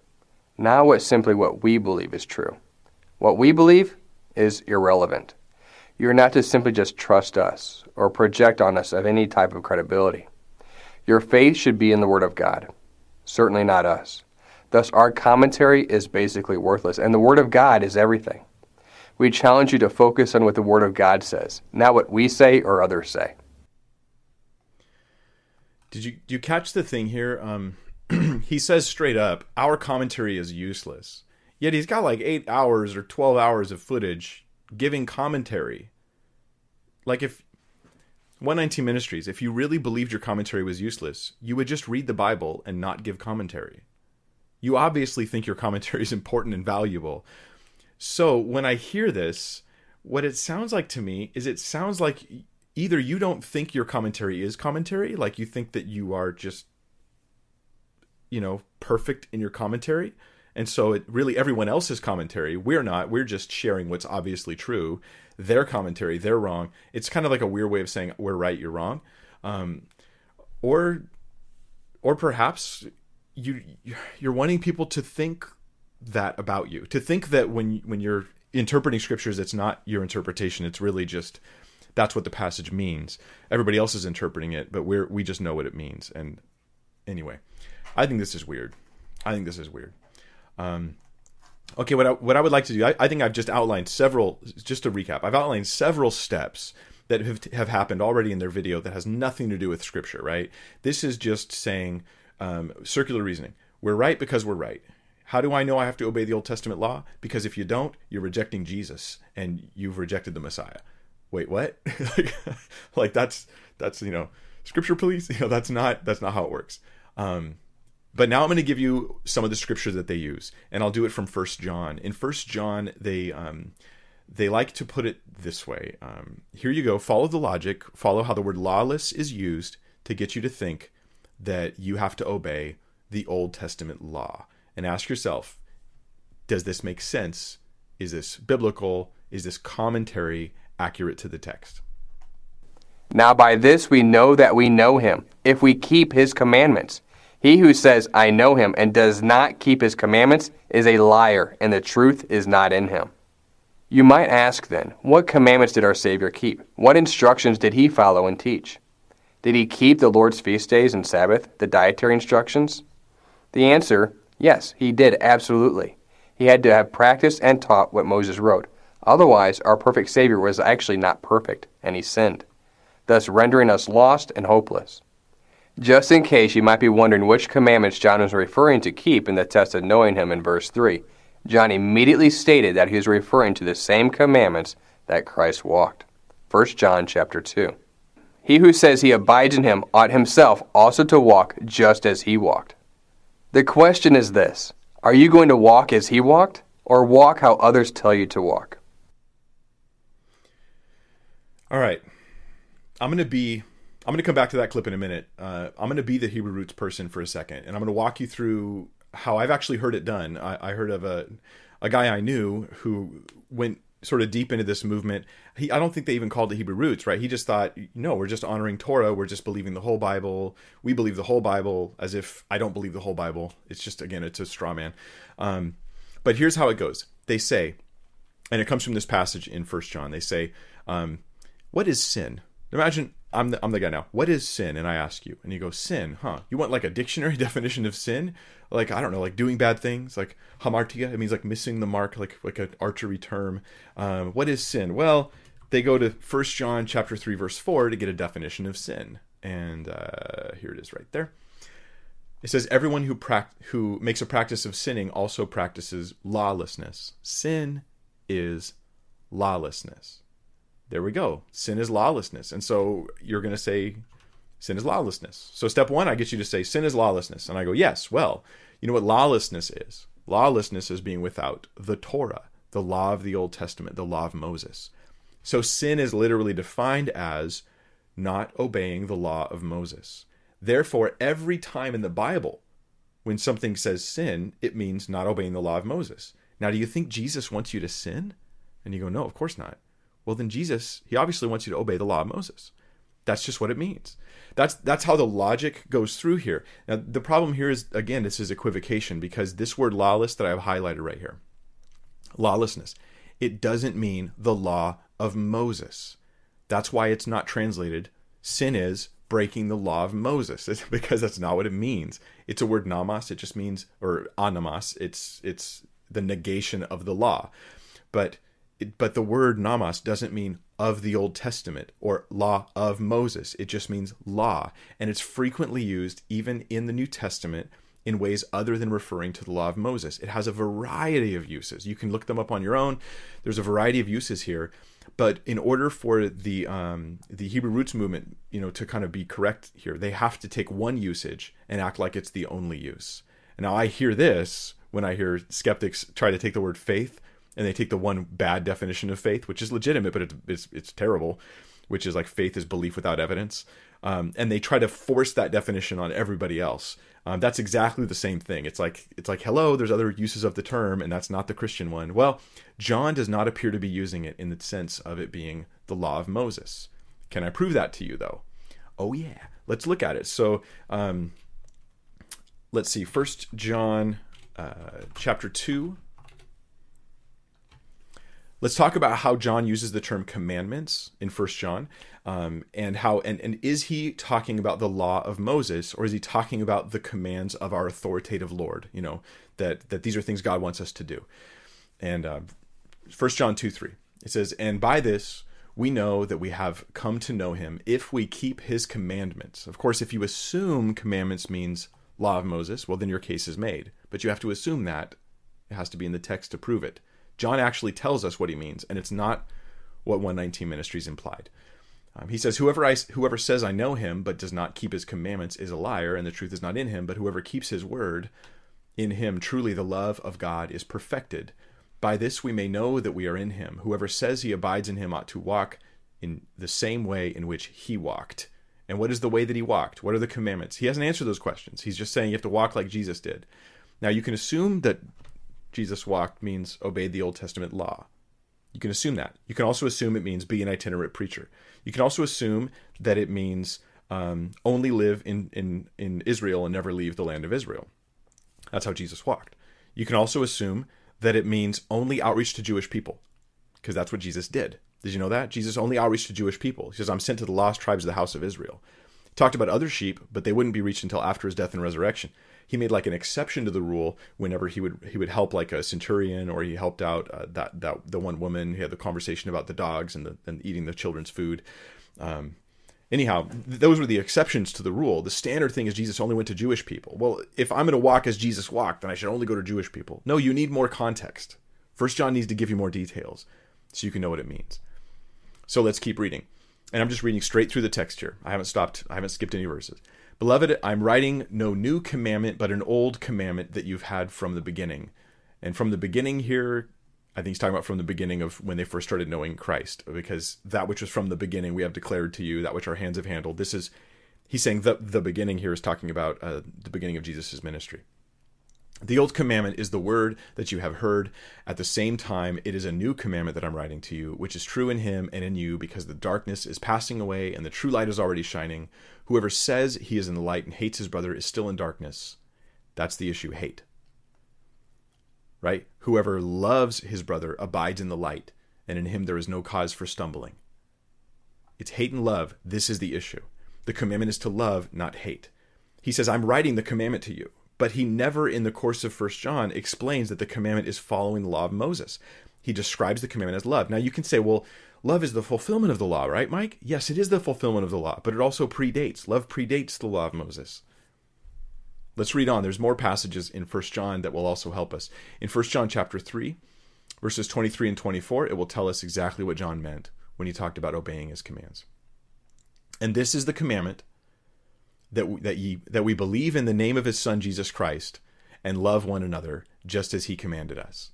not what simply what we believe is true. What we believe is irrelevant. You are not to simply just trust us or project on us of any type of credibility. Your faith should be in the Word of God certainly not us. Thus, our commentary is basically worthless, and the Word of God is everything. We challenge you to focus on what the Word of God says, not what we say or others say. Did you do you catch the thing here? Um, he says straight up, our commentary is useless. Yet he's got like eight hours or twelve hours of footage giving commentary. Like if 119 Ministries, if you really believed your commentary was useless, you would just read the Bible and not give commentary. You obviously think your commentary is important and valuable. So when I hear this, what it sounds like to me is it sounds like either you don't think your commentary is commentary, like you think that you are just, you know, perfect in your commentary. And so it really everyone else's commentary, we're not, we're just sharing what's obviously true their commentary, they're wrong. It's kind of like a weird way of saying we're right, you're wrong. Um, or or perhaps you you're wanting people to think that about you, to think that when when you're interpreting scriptures, it's not your interpretation. It's really just that's what the passage means. Everybody else is interpreting it, but we're we just know what it means. And anyway, I think this is weird. I think this is weird. Um, Okay, what I, what I would like to do, I, I think I've just outlined several, just to recap, I've outlined several steps that have, have happened already in their video that has nothing to do with scripture, right? This is just saying um, circular reasoning. We're right because we're right. How do I know I have to obey the Old Testament law? Because if you don't, you're rejecting Jesus and you've rejected the Messiah. Wait, what? like, like that's that's you know scripture police. You know that's not that's not how it works. Um, but now I'm going to give you some of the scripture that they use, and I'll do it from First John. In First John, they um, they like to put it this way. Um, here you go. Follow the logic. Follow how the word lawless is used to get you to think that you have to obey the Old Testament law, and ask yourself, does this make sense? Is this biblical? Is this commentary accurate to the text? Now by this we know that we know him, if we keep his commandments. He who says, I know him, and does not keep his commandments is a liar, and the truth is not in him. You might ask then, what commandments did our Savior keep? What instructions did he follow and teach? Did he keep the Lord's feast days and Sabbath, the dietary instructions? The answer, yes, he did, absolutely. He had to have practiced and taught what Moses wrote. Otherwise, our perfect Savior was actually not perfect, and he sinned, thus rendering us lost and hopeless. Just in case you might be wondering which commandments John was referring to keep in the test of knowing him in verse 3, John immediately stated that he was referring to the same commandments that Christ walked. 1 John chapter 2. He who says he abides in him ought himself also to walk just as he walked. The question is this Are you going to walk as he walked, or walk how others tell you to walk? All right. I'm going to be I'm going to come back to that clip in a minute. Uh, I'm going to be the Hebrew roots person for a second, and I'm going to walk you through how I've actually heard it done. I, I heard of a a guy I knew who went sort of deep into this movement. He I don't think they even called it Hebrew roots, right? He just thought, no, we're just honoring Torah. We're just believing the whole Bible. We believe the whole Bible, as if I don't believe the whole Bible. It's just again, it's a straw man. Um, but here's how it goes. They say, and it comes from this passage in First John. They say, um, "What is sin?" Imagine I'm the, I'm the guy now. What is sin? And I ask you, and you go, sin, huh? You want like a dictionary definition of sin? Like I don't know, like doing bad things, like hamartia. It means like missing the mark, like like an archery term. Um, what is sin? Well, they go to First John chapter three verse four to get a definition of sin, and uh, here it is right there. It says, "Everyone who prac- who makes a practice of sinning also practices lawlessness. Sin is lawlessness." There we go. Sin is lawlessness. And so you're going to say sin is lawlessness. So step one, I get you to say sin is lawlessness. And I go, yes, well, you know what lawlessness is? Lawlessness is being without the Torah, the law of the Old Testament, the law of Moses. So sin is literally defined as not obeying the law of Moses. Therefore, every time in the Bible, when something says sin, it means not obeying the law of Moses. Now, do you think Jesus wants you to sin? And you go, no, of course not. Well, then Jesus, he obviously wants you to obey the law of Moses. That's just what it means. That's that's how the logic goes through here. Now, the problem here is again, this is equivocation because this word lawless that I've highlighted right here, lawlessness, it doesn't mean the law of Moses. That's why it's not translated. Sin is breaking the law of Moses because that's not what it means. It's a word nomos. It just means or anomos. It's it's the negation of the law. But but the word nomos doesn't mean of the Old Testament or law of Moses. It just means law. And it's frequently used even in the New Testament in ways other than referring to the law of Moses. It has a variety of uses. You can look them up on your own. There's a variety of uses here. But in order for the um, the Hebrew roots movement, you know, to kind of be correct here, they have to take one usage and act like it's the only use. Now I hear this when I hear skeptics try to take the word faith and they take the one bad definition of faith, which is legitimate, but it's it's, it's terrible, which is like faith is belief without evidence, um, and they try to force that definition on everybody else. Um, that's exactly the same thing. It's like it's like hello, there's other uses of the term, and that's not the Christian one. Well, John does not appear to be using it in the sense of it being the law of Moses. Can I prove that to you though? Oh yeah, let's look at it. So. Um, let's see first john uh, chapter 2 let's talk about how John uses the term commandments in First John, um, and how and and is he talking about the law of Moses, or is he talking about the commands of our authoritative Lord? You know that that these are things God wants us to do. And uh, First John two three it says, and by this we know that we have come to know him if we keep his commandments. Of course, if you assume commandments means law of Moses, well then your case is made. But you have to assume that it has to be in the text to prove it. John actually tells us what he means, and it's not what 119 Ministries implied. Um, he says, whoever, I, whoever says I know him but does not keep his commandments is a liar, and the truth is not in him. But whoever keeps his word, in him truly the love of God is perfected. By this we may know that we are in him. Whoever says he abides in him ought to walk in the same way in which he walked. And what is the way that he walked? What are the commandments? He hasn't answered those questions. He's just saying you have to walk like Jesus did. Now you can assume that Jesus walked means obeyed the Old Testament law. You can assume that. You can also assume it means be an itinerant preacher. You can also assume that it means um, only live in, in, in Israel and never leave the land of Israel. That's how Jesus walked. You can also assume that it means only outreach to Jewish people, because that's what Jesus did. Did you know that? Jesus only outreach to Jewish people. He says, I'm sent to the lost tribes of the house of Israel. He talked about other sheep, but they wouldn't be reached until after his death and resurrection he made like an exception to the rule whenever he would he would help like a centurion or he helped out uh, that that the one woman he had the conversation about the dogs and the and eating the children's food. Um, anyhow, those were the exceptions to the rule. The standard thing is Jesus only went to Jewish people. Well, if I'm going to walk as Jesus walked, then I should only go to Jewish people. No, you need more context. First John needs to give you more details so you can know what it means. So let's keep reading. And I'm just reading straight through the text here. I haven't stopped, I haven't skipped any verses. Beloved, I'm writing no new commandment, but an old commandment that you've had from the beginning. And from the beginning here, I think he's talking about from the beginning of when they first started knowing Christ, because that which was from the beginning we have declared to you, that which our hands have handled. This is, he's saying the, the beginning here is talking about uh, the beginning of Jesus' ministry. The old commandment is the word that you have heard. At the same time, it is a new commandment that I'm writing to you, which is true in him and in you, because the darkness is passing away and the true light is already shining. Whoever says he is in the light and hates his brother is still in darkness. That's the issue hate. Right? Whoever loves his brother abides in the light, and in him there is no cause for stumbling. It's hate and love. This is the issue. The commandment is to love, not hate. He says, I'm writing the commandment to you but he never in the course of first john explains that the commandment is following the law of moses. He describes the commandment as love. Now you can say well love is the fulfillment of the law right mike? Yes it is the fulfillment of the law but it also predates. Love predates the law of moses. Let's read on. There's more passages in first john that will also help us. In first john chapter 3 verses 23 and 24 it will tell us exactly what john meant when he talked about obeying his commands. And this is the commandment that we, that ye that we believe in the name of his son Jesus Christ and love one another just as he commanded us.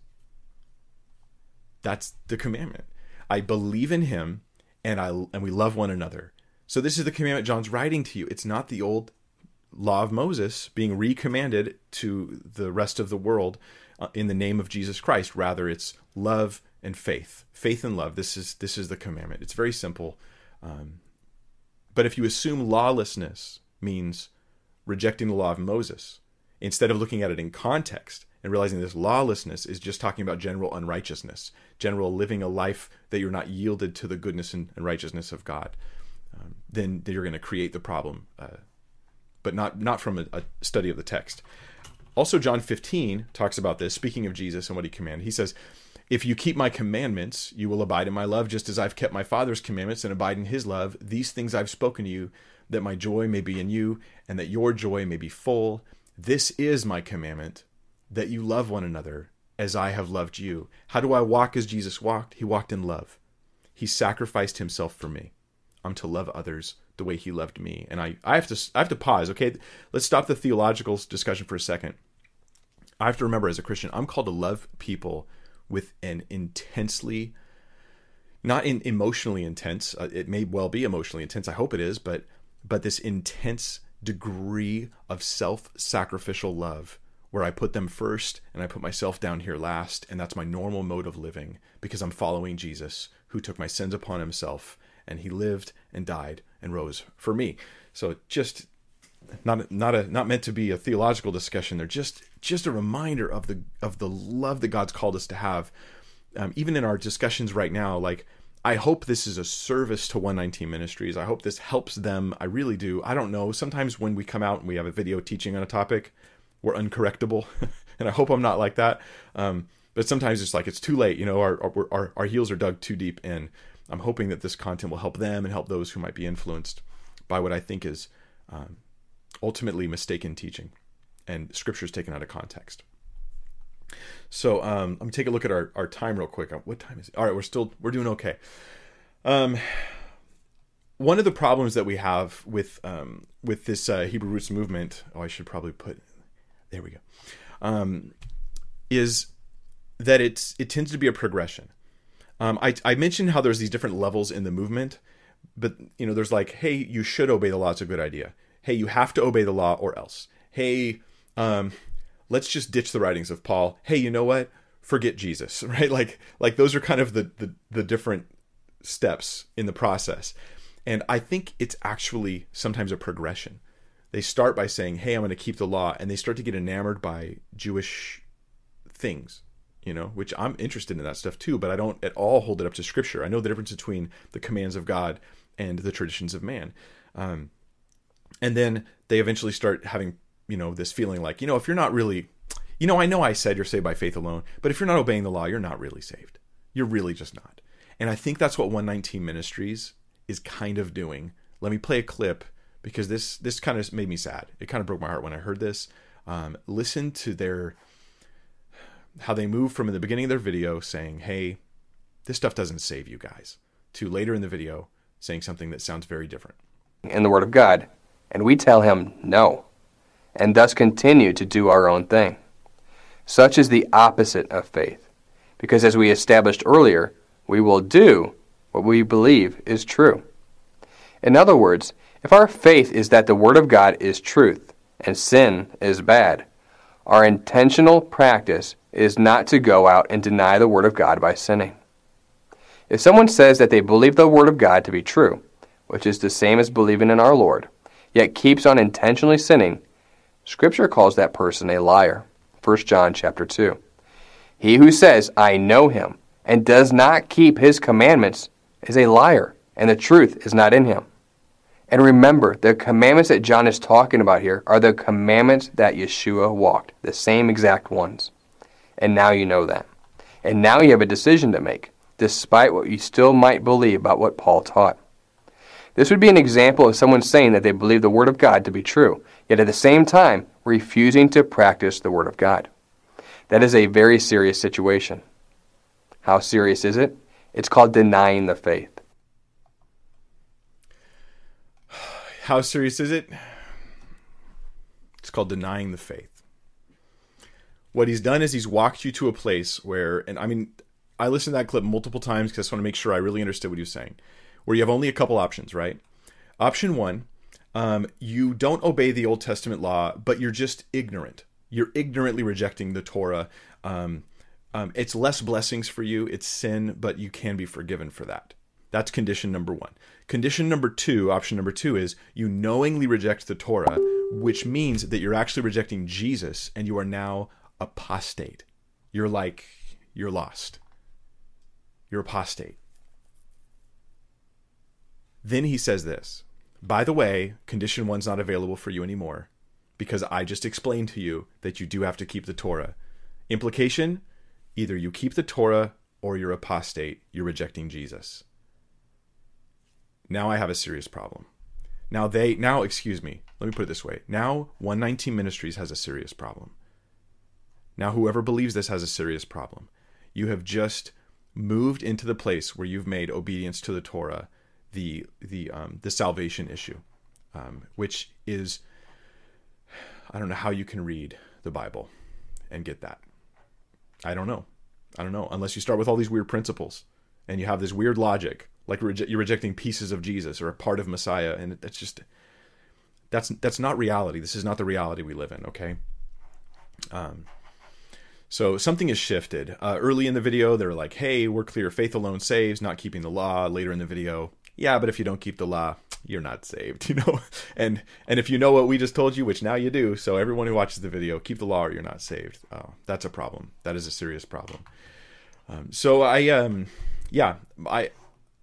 That's the commandment. I believe in him and I and we love one another. So this is the commandment John's writing to you. It's not the old law of Moses being recommanded to the rest of the world uh, in the name of Jesus Christ. Rather, it's love and faith, faith and love. This is this is the commandment. It's very simple. Um, but if you assume lawlessness means rejecting the law of Moses instead of looking at it in context and realizing this lawlessness is just talking about general unrighteousness, general living a life that you're not yielded to the goodness and, righteousness of God, um, then, then, you're going to create the problem, uh, but not not from a, a, study of the text. Also, John 15 talks about this. Speaking of Jesus and what he commanded, he says, "If you keep my commandments, you will abide in my love, just as I've kept my Father's commandments and abide in His love. These things I've spoken to you." That my joy may be in you, and that your joy may be full. This is my commandment, that you love one another as I have loved you. How do I walk as Jesus walked? He walked in love. He sacrificed himself for me. I'm to love others the way he loved me. And I, I have to I have to pause, okay? Let's stop the theological discussion for a second. I have to remember as a Christian, I'm called to love people with an intensely not in emotionally intense. Uh, it may well be emotionally intense. I hope it is, but but this intense degree of self sacrificial love where I put them first and I put myself down here last. And that's my normal mode of living because I'm following Jesus who took my sins upon himself and he lived and died and rose for me. So just not not a not meant to be a theological discussion. They're just just a reminder of the of the love that God's called us to have. Um, even in our discussions right now, like I hope this is a service to 119 Ministries. I hope this helps them. I really do. I don't know. Sometimes when we come out and we have a video teaching on a topic, we're uncorrectable, and I hope I'm not like that. Um, but sometimes it's like it's too late. You know, our, our our heels are dug too deep in. I'm hoping that this content will help them and help those who might be influenced by what I think is um, ultimately mistaken teaching and scriptures taken out of context. So um, let me take a look at our, our time real quick. What time is it? All right, we're still we're doing okay. Um, one of the problems that we have with um, with this uh, Hebrew roots movement, oh, I should probably put there we go, um, is that it's it tends to be a progression. Um, I, I mentioned how there's these different levels in the movement, but you know, there's like, hey, you should obey the law. It's a good idea. Hey, you have to obey the law or else. Hey, um, let's just ditch the writings of Paul. Hey, you know what? Forget Jesus, right? Like like those are kind of the the, the different steps in the process. And I think it's actually sometimes a progression. They start by saying, "Hey, I'm going to keep the law," and they start to get enamored by Jewish things, you know, which I'm interested in that stuff too, but I don't at all hold it up to scripture. I know the difference between the commands of God and the traditions of man. Um, and then they eventually start having you know this feeling like you know if you're not really you know i know i said you're saved by faith alone but if you're not obeying the law you're not really saved. You're really just not. And i think that's what 119 ministries is kind of doing. Let me play a clip because this this kind of made me sad. It kind of broke my heart when i heard this. Um, listen to their how they move from in the beginning of their video saying hey this stuff doesn't save you guys to later in the video saying something that sounds very different. In the Word of God, and we tell him no, and thus continue to do our own thing. Such is the opposite of faith, because as we established earlier, we will do what we believe is true. In other words, if our faith is that the Word of God is truth and sin is bad, our intentional practice is not to go out and deny the Word of God by sinning. If someone says that they believe the Word of God to be true, which is the same as believing in our Lord, yet keeps on intentionally sinning, Scripture calls that person a liar. 1 John chapter 2. He who says, I know him, and does not keep his commandments is a liar, and the truth is not in him. And remember, the commandments that John is talking about here are the commandments that Yeshua walked, the same exact ones. And now you know that. And now you have a decision to make, despite what you still might believe about what Paul taught. This would be an example of someone saying that they believe the Word of God to be true, yet at the same time refusing to practice the Word of God. That is a very serious situation. How serious is it? It's called denying the faith. How serious is it? It's called denying the faith. What he's done is he's walked you to a place where, and I mean, I listened to that clip multiple times because I just want to make sure I really understood what he was saying where you have only a couple options, right? Option one, um, you don't obey the Old Testament law, but you're just ignorant. You're ignorantly rejecting the Torah. Um, um, it's less blessings for you, it's sin, but you can be forgiven for that. That's condition number one. Condition number two, option number two, is you knowingly reject the Torah, which means that you're actually rejecting Jesus and you are now apostate. You're like, you're lost. You're apostate. Then he says this By the way, condition one's not available for you anymore because I just explained to you that you do have to keep the Torah. Implication either you keep the Torah or you're apostate, you're rejecting Jesus. Now I have a serious problem. Now they now excuse me, let me put it this way. Now 119 Ministries has a serious problem. Now whoever believes this has a serious problem. You have just moved into the place where you've made obedience to the Torah the the um, the salvation issue, um, which is I don't know how you can read the Bible and get that. I don't know. I don't know unless you start with all these weird principles and you have this weird logic, like you're rejecting pieces of Jesus or a part of Messiah, and that's just that's that's not reality. This is not the reality we live in. Okay. Um, so something has shifted. Uh, early in the video, they're like, "Hey, we're clear. Faith alone saves, not keeping the law." Later in the video, yeah, but if you don't keep the law, you're not saved, you know. And and if you know what we just told you, which now you do, so everyone who watches the video, keep the law or you're not saved. Oh, that's a problem. That is a serious problem. Um, so I um yeah I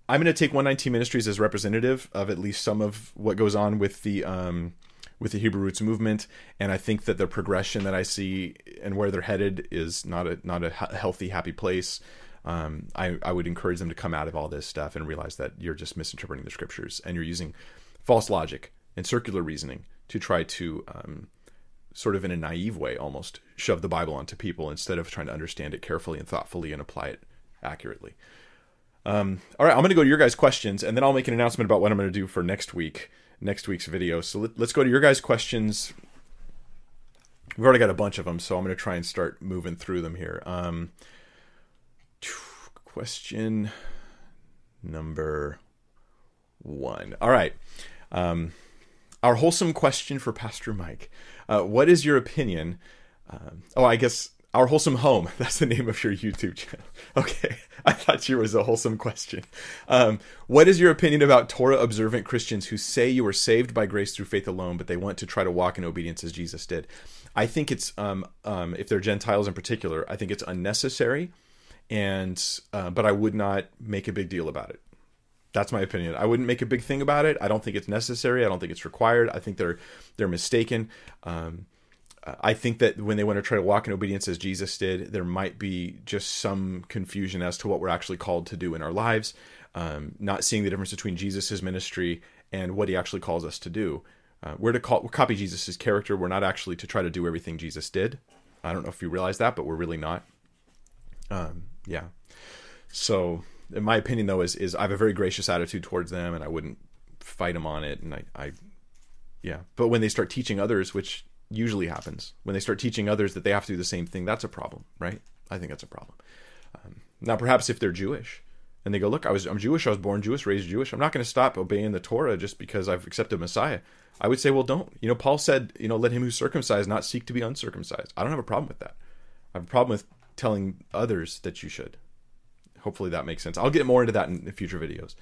I'm going to take 119 Ministries as representative of at least some of what goes on with the um with the Hebrew Roots movement, and I think that the progression that I see and where they're headed is not a not a healthy, happy place um, I, I would encourage them to come out of all this stuff and realize that you're just misinterpreting the scriptures and you're using false logic and circular reasoning to try to um, sort of in a naive way almost shove the Bible onto people instead of trying to understand it carefully and thoughtfully and apply it accurately. Um, all right, I'm going to go to your guys' questions and then I'll make an announcement about what I'm going to do for next week, next week's video. So let, us go to your guys' questions. We've already got a bunch of them, so I'm going to try and start moving through them here. Um, question number one. All right. Um, our wholesome question for Pastor Mike. Uh, what is your opinion? Um, oh, I guess our wholesome home. That's the name of your YouTube channel. Okay, I thought you was a wholesome question. Um, what is your opinion about Torah observant Christians who say you are saved by grace through faith alone, but they want to try to walk in obedience as Jesus did? I think it's um, um, if they're Gentiles in particular, I think it's unnecessary and uh, but I would not make a big deal about it. That's my opinion. I wouldn't make a big thing about it. I don't think it's necessary. I don't think it's required. I think they're they're mistaken. Um, I think that when they want to try to walk in obedience as Jesus did, there might be just some confusion as to what we're actually called to do in our lives, um, not seeing the difference between Jesus' ministry and what he actually calls us to do. Uh, we're to call, we're copy Jesus' character. We're not actually to try to do everything Jesus did. I don't know if you realize that, but we're really not. Um, yeah. So in my opinion though is is I have a very gracious attitude towards them and I wouldn't fight them on it and I, I yeah. But when they start teaching others which usually happens when they start teaching others that they have to do the same thing that's a problem right? I think that's a problem. Um, now perhaps if they're Jewish and they go look I was I'm Jewish I was born Jewish raised Jewish. I'm not going to stop obeying the Torah just because I've accepted Messiah. I would say well don't. You know Paul said you know let him who's circumcised not seek to be uncircumcised. I don't have a problem with that. I have a problem with telling others that you should hopefully that makes sense. I'll get more into that in future videos.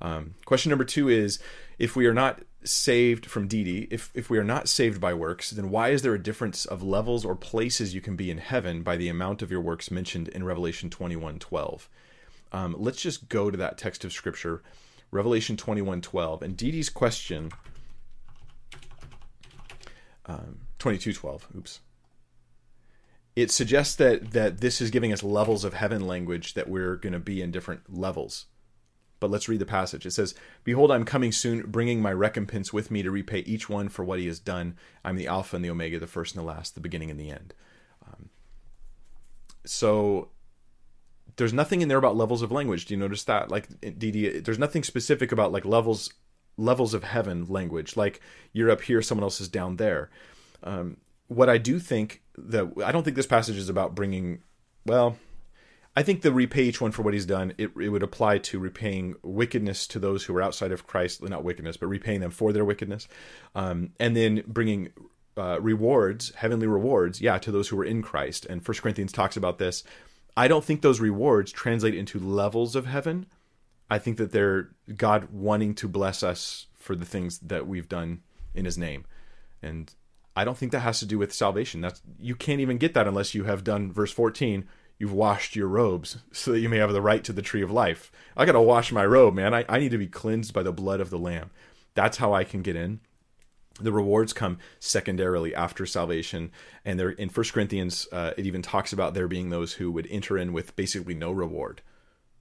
Um, question number two is if we are not saved from DD, if, if we are not saved by works, then why is there a difference of levels or places you can be in heaven by the amount of your works mentioned in Revelation 21 12? Um, let's just go to that text of scripture, Revelation 21 12. And DD's question, um, 22 12, oops it suggests that that this is giving us levels of heaven language that we're going to be in different levels. But let's read the passage. It says behold i'm coming soon bringing my recompense with me to repay each one for what he has done. I'm the alpha and the omega the first and the last the beginning and the end. Um, so there's nothing in there about levels of language. Do you notice that? Like dd there's nothing specific about like levels levels of heaven language. Like you're up here someone else is down there. Um, what I do think that I don't think this passage is about bringing. Well, I think the repay each one for what he's done. It, it would apply to repaying wickedness to those who are outside of Christ, not wickedness, but repaying them for their wickedness, um, and then bringing uh, rewards, heavenly rewards, yeah, to those who are in Christ. And First Corinthians talks about this. I don't think those rewards translate into levels of heaven. I think that they're God wanting to bless us for the things that we've done in His name, and I don't think that has to do with salvation. That's you can't even get that unless you have done verse 14. You've washed your robes so that you may have the right to the tree of life. I got to wash my robe, man. I, I need to be cleansed by the blood of the Lamb. That's how I can get in. The rewards come secondarily after salvation, and there in First Corinthians, uh, it even talks about there being those who would enter in with basically no reward,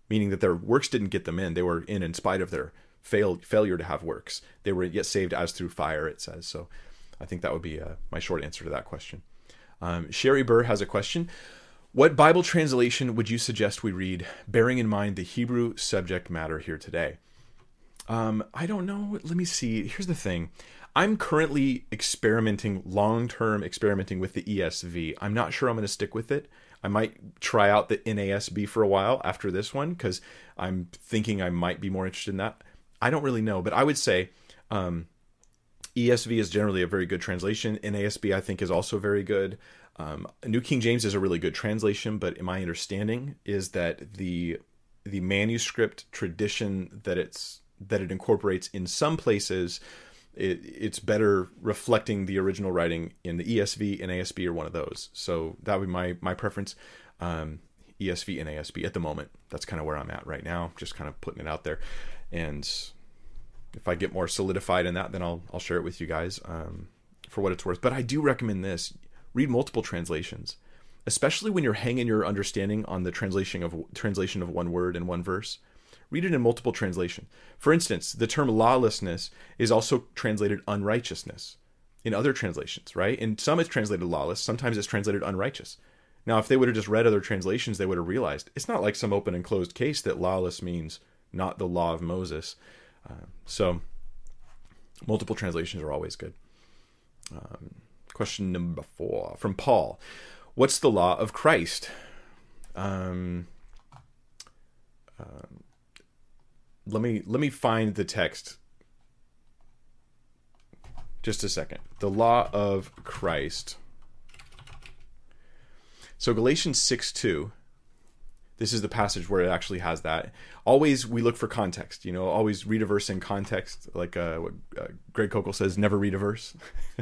meaning that their works didn't get them in; they were in in spite of their fail, failure to have works. They were yet saved as through fire. It says so. I think that would be uh, my short answer to that question. Um, Sherry Burr has a question. What Bible translation would you suggest we read, bearing in mind the Hebrew subject matter here today? Um, I don't know. Let me see. Here's the thing. I'm currently experimenting, long term experimenting with the ESV. I'm not sure I'm going to stick with it. I might try out the NASB for a while after this one because I'm thinking I might be more interested in that. I don't really know, but I would say um, ESV is generally a very good translation. NASB, I think, is also very good. Um, New King James is a really good translation, but my understanding is that the the manuscript tradition that it's that it incorporates in some places it, it's better reflecting the original writing in the ESV and ASB or one of those. So that would be my my preference. Um, ESV and ASB at the moment. That's kind of where I'm at right now. Just kind of putting it out there, and if I get more solidified in that, then I'll I'll share it with you guys um, for what it's worth. But I do recommend this: read multiple translations, especially when you're hanging your understanding on the translation of translation of one word in one verse. Read it in multiple translation. For instance, the term lawlessness is also translated unrighteousness in other translations, right? In some it's translated lawless, sometimes it's translated unrighteous. Now, if they would have just read other translations, they would have realized it's not like some open and closed case that lawless means not the law of Moses. Uh, so, multiple translations are always good. Um, question number four from Paul What's the law of Christ? Um, uh, let me let me find the text just a second the law of christ so galatians 6 2 this is the passage where it actually has that. Always we look for context, you know, always read a verse in context. Like uh, what uh, Greg Koukl says, never read a verse.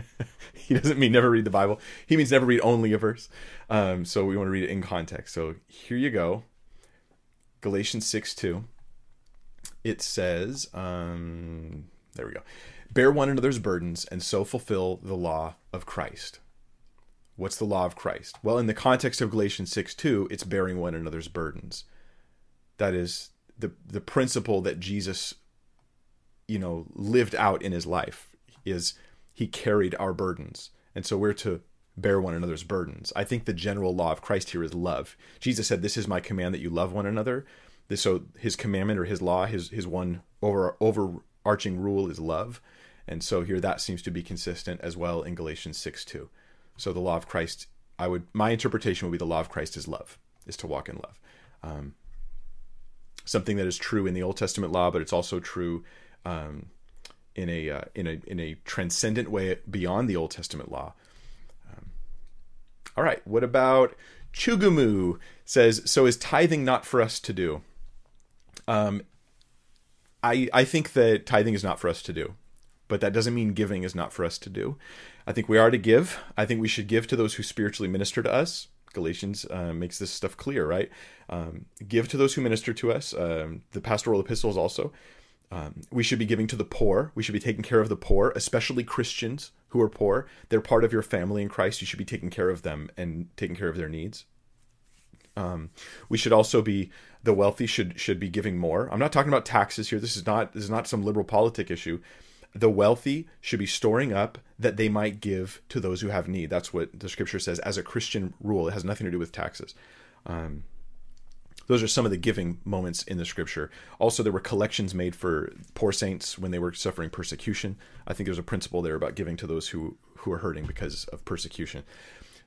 he doesn't mean never read the Bible. He means never read only a verse. Um, so we want to read it in context. So here you go. Galatians 6 2. It says, um, there we go. Bear one another's burdens and so fulfill the law of Christ. What's the law of Christ? Well, in the context of Galatians 6 2, it's bearing one another's burdens. That is the the principle that Jesus, you know, lived out in his life is he carried our burdens. And so we're to bear one another's burdens. I think the general law of Christ here is love. Jesus said, This is my command that you love one another. This, So his commandment or his law, his his one over overarching rule is love, and so here that seems to be consistent as well in Galatians six two. So the law of Christ, I would my interpretation would be the law of Christ is love, is to walk in love. Um, something that is true in the Old Testament law, but it's also true um, in a uh, in a in a transcendent way beyond the Old Testament law. Um, all right, what about Chugumu says? So is tithing not for us to do? Um, I I think that tithing is not for us to do, but that doesn't mean giving is not for us to do. I think we are to give. I think we should give to those who spiritually minister to us. Galatians uh, makes this stuff clear, right? Um, give to those who minister to us. Um, the pastoral epistles also. Um, we should be giving to the poor. We should be taking care of the poor, especially Christians who are poor. They're part of your family in Christ. You should be taking care of them and taking care of their needs. Um, we should also be the wealthy should should be giving more. I'm not talking about taxes here. This is not this is not some liberal politic issue. The wealthy should be storing up that they might give to those who have need. That's what the scripture says as a Christian rule. It has nothing to do with taxes. Um, those are some of the giving moments in the scripture. Also, there were collections made for poor saints when they were suffering persecution. I think there's a principle there about giving to those who who are hurting because of persecution.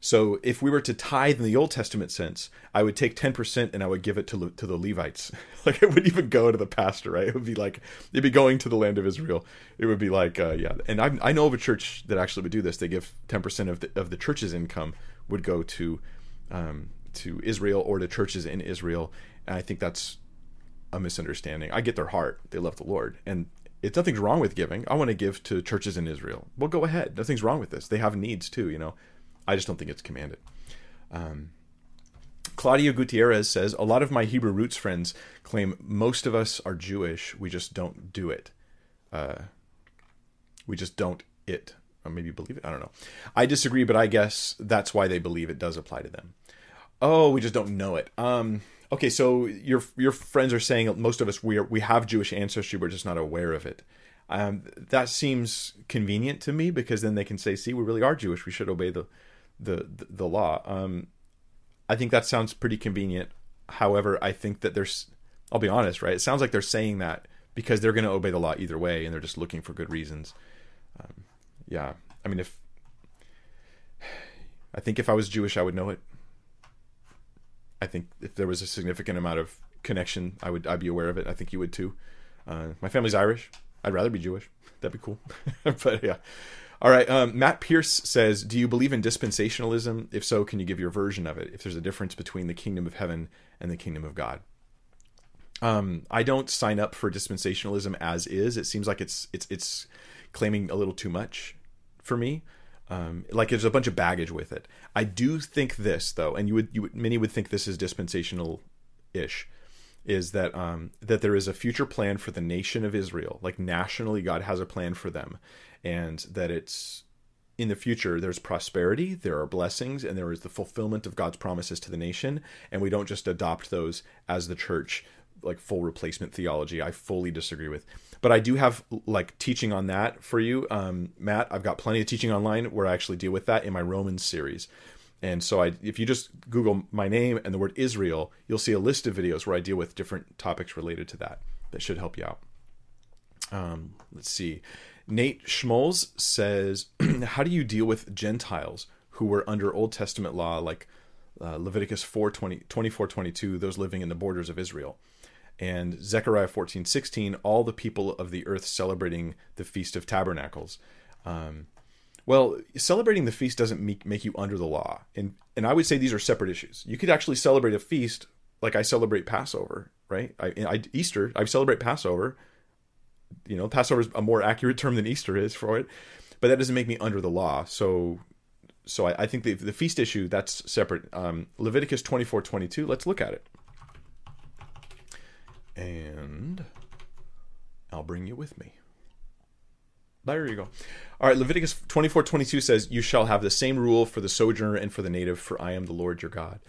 So, if we were to tithe in the Old Testament sense, I would take ten percent and I would give it to to the Levites. like it wouldn't even go to the pastor, right? It would be like it'd be going to the land of Israel. It would be like, uh, yeah. And I I know of a church that actually would do this. They give ten percent of the of the church's income would go to um, to Israel or to churches in Israel. And I think that's a misunderstanding. I get their heart; they love the Lord, and it's nothing's wrong with giving. I want to give to churches in Israel. Well, go ahead. Nothing's wrong with this. They have needs too, you know. I just don't think it's commanded. Um, Claudia Gutierrez says a lot of my Hebrew roots friends claim most of us are Jewish. We just don't do it. Uh, we just don't it. Or maybe believe it. I don't know. I disagree, but I guess that's why they believe it does apply to them. Oh, we just don't know it. Um, okay, so your your friends are saying most of us we are, we have Jewish ancestry, we're just not aware of it. Um, that seems convenient to me because then they can say, "See, we really are Jewish. We should obey the the the, law." Um, I think that sounds pretty convenient. However, I think that there's I'll be honest, right? It sounds like they're saying that because they're going to obey the law either way, and they're just looking for good reasons. Um, yeah, I mean, if I think if I was Jewish, I would know it. I think if there was a significant amount of connection, I would I'd be aware of it. I think you would too. Uh, my family's Irish. I'd rather be Jewish. That'd be cool. but yeah. All right. Um, Matt Pierce says, "Do you believe in dispensationalism? If so, can you give your version of it? If there's a difference between the kingdom of heaven and the kingdom of God?" Um, I don't sign up for dispensationalism as is. It seems like it's it's it's claiming a little too much for me. Um, like there's a bunch of baggage with it. I do think this though, and you would you would, many would think this is dispensational ish is that um, that there is a future plan for the nation of Israel. Like nationally, God has a plan for them, and that it's in the future there's prosperity, there are blessings, and there is the fulfillment of God's promises to the nation. And we don't just adopt those as the church like full replacement theology. I fully disagree with, but I do have like teaching on that for you, um, Matt. I've got plenty of teaching online where I actually deal with that in my Romans series. And so I, if you just Google my name and the word Israel, you'll see a list of videos where I deal with different topics related to that. That should help you out. Um, let's see. Nate Schmoles says, "How do you deal with Gentiles who were under Old Testament law, like uh, Leviticus 4, 20, 24, 22, those living in the borders of Israel?" and Zechariah 14, 16, all the people of the earth celebrating the Feast of Tabernacles. Um, well, celebrating the feast doesn't make, make you under the law. And, and I would say these are separate issues. You could actually celebrate a feast like I celebrate Passover, right? I, I Easter, I celebrate Passover. You know, Passover is a more accurate term than Easter is for it, but that doesn't make me under the law. So, so I, I think the, the feast issue that's separate. Um, Leviticus 24, 22, let's look at it. And I'll bring you with me. There you go. All right, Leviticus 24 22 says, You shall have the same rule for the sojourner and for the native, for I am the Lord your God.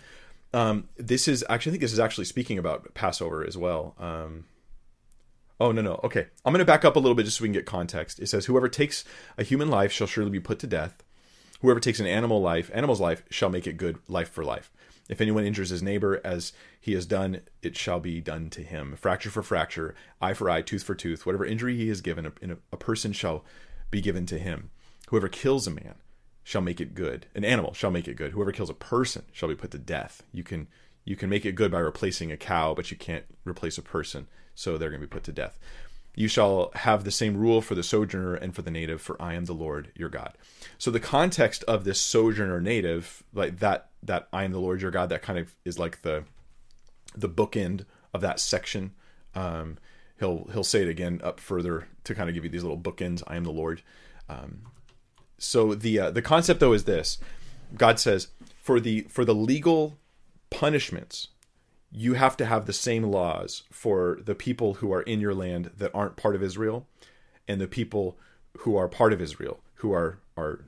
Um, this is actually, I think this is actually speaking about Passover as well. Um, oh, no, no. Okay. I'm going to back up a little bit just so we can get context. It says, Whoever takes a human life shall surely be put to death. Whoever takes an animal life, animal's life, shall make it good life for life. If anyone injures his neighbor as he has done, it shall be done to him. Fracture for fracture, eye for eye, tooth for tooth. Whatever injury he has given, a, a person shall be given to him. Whoever kills a man shall make it good. An animal shall make it good. Whoever kills a person shall be put to death. You can you can make it good by replacing a cow, but you can't replace a person, so they're going to be put to death. You shall have the same rule for the sojourner and for the native, for I am the Lord your God. So the context of this sojourner native, like that that I am the Lord your God, that kind of is like the the bookend of that section. Um, he'll he'll say it again up further to kind of give you these little bookends. I am the Lord. Um, so the uh, the concept though is this: God says for the for the legal punishments, you have to have the same laws for the people who are in your land that aren't part of Israel, and the people who are part of Israel who are are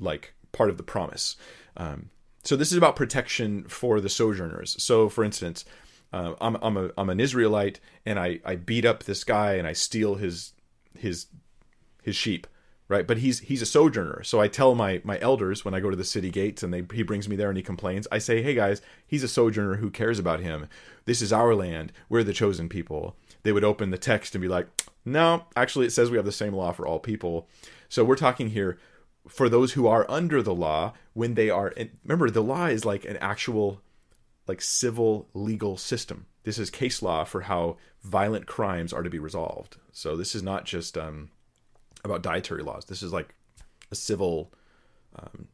like part of the promise. Um, so this is about protection for the sojourners. So, for instance, uh, I'm I'm a I'm an Israelite, and I I beat up this guy and I steal his his his sheep right? But he's he's a sojourner. So i tell my my elders when i go to the city gates and they he brings me there and he complains i say hey guys he's a sojourner. Who cares about him? This is our land. We're the chosen people. They would open the text and be like no actually it says we have the same law for all people. So we're talking here for those who are under the law when they are remember the law is like an actual like civil legal system. This is case law for how violent crimes are to be resolved. So this is not just um about dietary laws. This is like a civil um,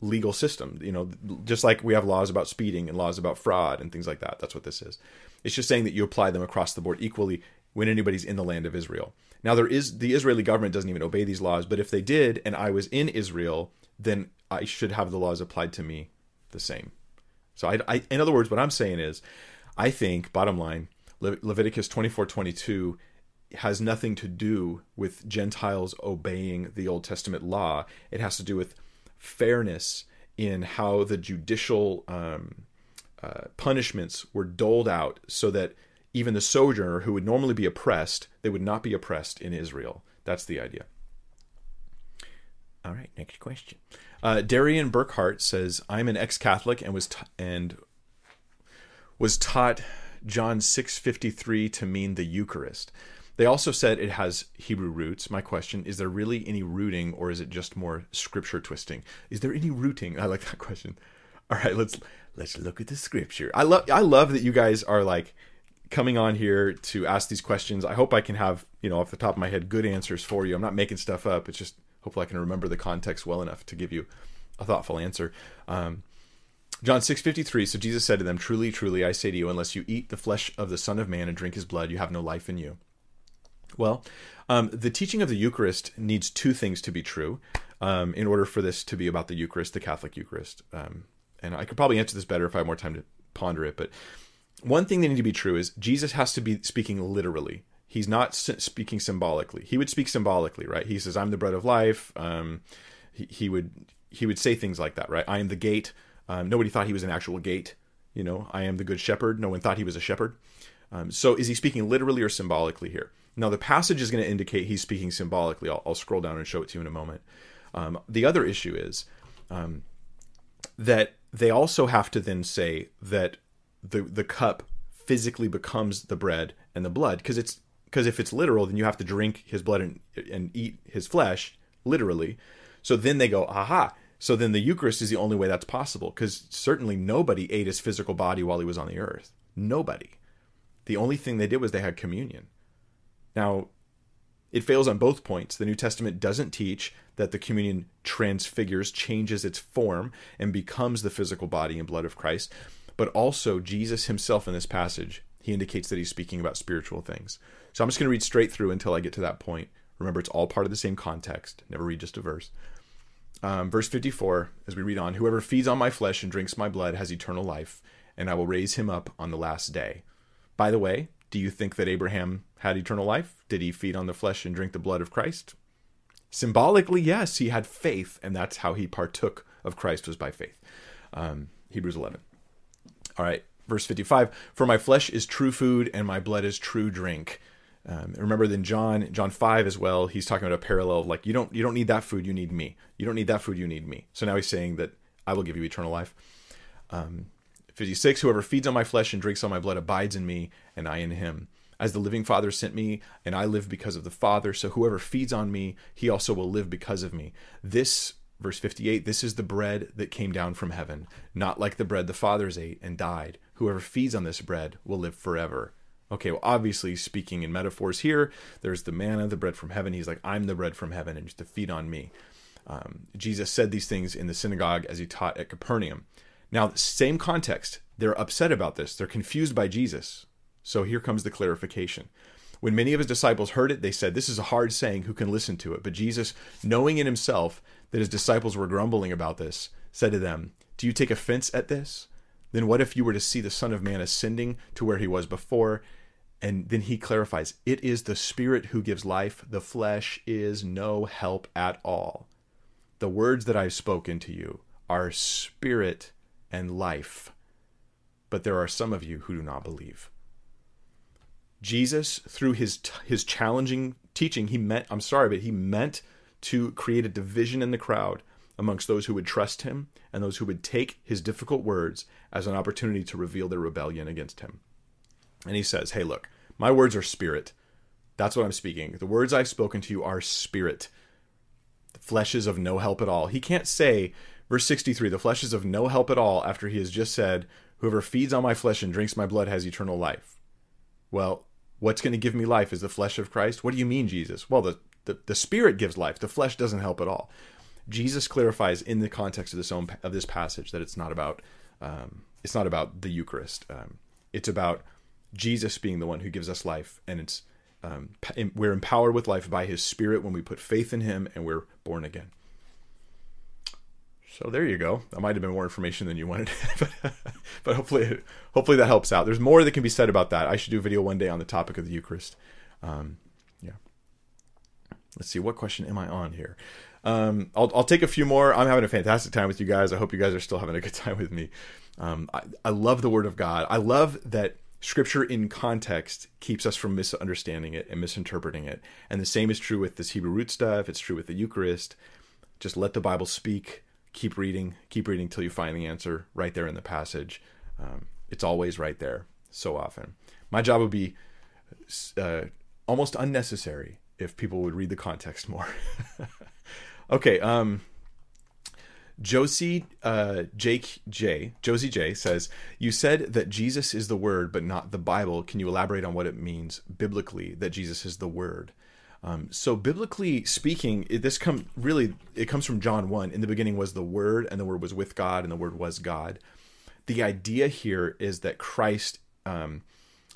legal system. You know, just like we have laws about speeding and laws about fraud and things like that. That's what this is. It's just saying that you apply them across the board equally when anybody's in the land of Israel. Now there is the Israeli government doesn't even obey these laws, but if they did and I was in Israel, then I should have the laws applied to me the same. So I, I in other words, what I'm saying is, I think bottom line, Le- Leviticus 24:22 has nothing to do with Gentiles obeying the Old Testament law. It has to do with fairness in how the judicial um, uh, punishments were doled out so that even the sojourner who would normally be oppressed, they would not be oppressed in Israel. That's the idea. All right, next question. Uh, Darian Burkhart says, "I'm an ex-Catholic and was t- and was taught John 6:53 to mean the Eucharist. They also said it has Hebrew roots. My question is there really any rooting or is it just more scripture twisting? Is there any rooting? I like that question. All right, let's let's look at the scripture. I love I love that you guys are like coming on here to ask these questions. I hope I can have, you know, off the top of my head good answers for you. I'm not making stuff up. It's just hopefully I can remember the context well enough to give you a thoughtful answer. Um, John 6:53 So Jesus said to them, "Truly, truly, I say to you, unless you eat the flesh of the Son of man and drink his blood, you have no life in you." Well, um, the teaching of the Eucharist needs two things to be true um, in order for this to be about the Eucharist, the Catholic Eucharist. Um, and I could probably answer this better if I had more time to ponder it. But one thing that need to be true is Jesus has to be speaking literally. He's not speaking symbolically. He would speak symbolically, right? He says, "I'm the bread of life." Um, he, he, would he would say things like that, right? I am the gate. Um, nobody thought he was an actual gate. You know, I am the good shepherd. No one thought he was a shepherd. Um, so, is he speaking literally or symbolically here? Now, the passage is going to indicate he's speaking symbolically. I'll, I'll, scroll down and show it to you in a moment. Um, the other issue is um, that they also have to then say that the the cup physically becomes the bread and the blood because it's because if it's literal, then you have to drink his blood and, and eat his flesh literally. So then they go, aha. So then the Eucharist is the only way that's possible because certainly nobody ate his physical body while he was on the earth. Nobody. The only thing they did was they had communion. Now, it fails on both points. The New Testament doesn't teach that the communion transfigures, changes its form, and becomes the physical body and blood of Christ. But also, Jesus himself in this passage, he indicates that he's speaking about spiritual things. So I'm just going to read straight through until I get to that point. Remember, it's all part of the same context. Never read just a verse. Um, verse 54, as we read on Whoever feeds on my flesh and drinks my blood has eternal life, and I will raise him up on the last day. By the way, do you think that Abraham had eternal life? Did he feed on the flesh and drink the blood of Christ? Symbolically, yes, he had faith, and that's how he partook of Christ was by faith. Um, Hebrews 11. All right, verse 55 For my flesh is true food, and my blood is true drink. Um, remember then John John 5 as well, he's talking about a parallel like you don't you don't need that food, you need me. You don't need that food, you need me. So now he's saying that I will give you eternal life. Um, 56 Whoever feeds on my flesh and drinks on my blood abides in me, and I in him. As the living Father sent me, and I live because of the Father, so whoever feeds on me, he also will live because of me. This, verse 58, this is the bread that came down from heaven, not like the bread the fathers ate and died. Whoever feeds on this bread will live forever. Okay, well, obviously, speaking in metaphors here, there's the manna, the bread from heaven. He's like, I'm the bread from heaven, and just to feed on me. Um, Jesus said these things in the synagogue as he taught at Capernaum. Now, same context. They're upset about this. They're confused by Jesus. So here comes the clarification. When many of his disciples heard it, they said, This is a hard saying. Who can listen to it? But Jesus, knowing in himself that his disciples were grumbling about this, said to them, Do you take offense at this? Then what if you were to see the Son of Man ascending to where he was before? And then he clarifies, It is the Spirit who gives life, the flesh is no help at all. The words that I've spoken to you are spirit and life. But there are some of you who do not believe. Jesus, through his his challenging teaching, he meant I'm sorry, but he meant to create a division in the crowd amongst those who would trust him and those who would take his difficult words as an opportunity to reveal their rebellion against him. And he says, Hey, look, my words are spirit. That's what I'm speaking. The words I've spoken to you are spirit. The flesh is of no help at all. He can't say, Verse 63 The flesh is of no help at all after he has just said, Whoever feeds on my flesh and drinks my blood has eternal life. Well, what's going to give me life is the flesh of Christ? What do you mean, Jesus? Well, the, the, the spirit gives life, the flesh doesn't help at all. Jesus clarifies in the context of this own, of this passage that it's not about um, it's not about the Eucharist. Um, it's about Jesus being the one who gives us life, and it's um, we're empowered with life by His Spirit when we put faith in Him, and we're born again. So there you go. That might have been more information than you wanted, but, but hopefully, hopefully that helps out. There's more that can be said about that. I should do a video one day on the topic of the Eucharist. Um, yeah. Let's see. What question am I on here? Um, I'll, I'll take a few more. I'm having a fantastic time with you guys. I hope you guys are still having a good time with me. Um, I, I love the Word of God. I love that Scripture in context keeps us from misunderstanding it and misinterpreting it. And the same is true with this Hebrew root stuff. It's true with the Eucharist. Just let the Bible speak keep reading, keep reading till you find the answer right there in the passage. Um, it's always right there so often. My job would be uh, almost unnecessary if people would read the context more. okay, um, Josie uh, Jake J Josie J says you said that Jesus is the Word, but not the Bible. Can you elaborate on what it means biblically that Jesus is the Word? Um, so biblically speaking, it, this come really it comes from John one. In the beginning was the Word, and the Word was with God, and the Word was God. The idea here is that Christ, um,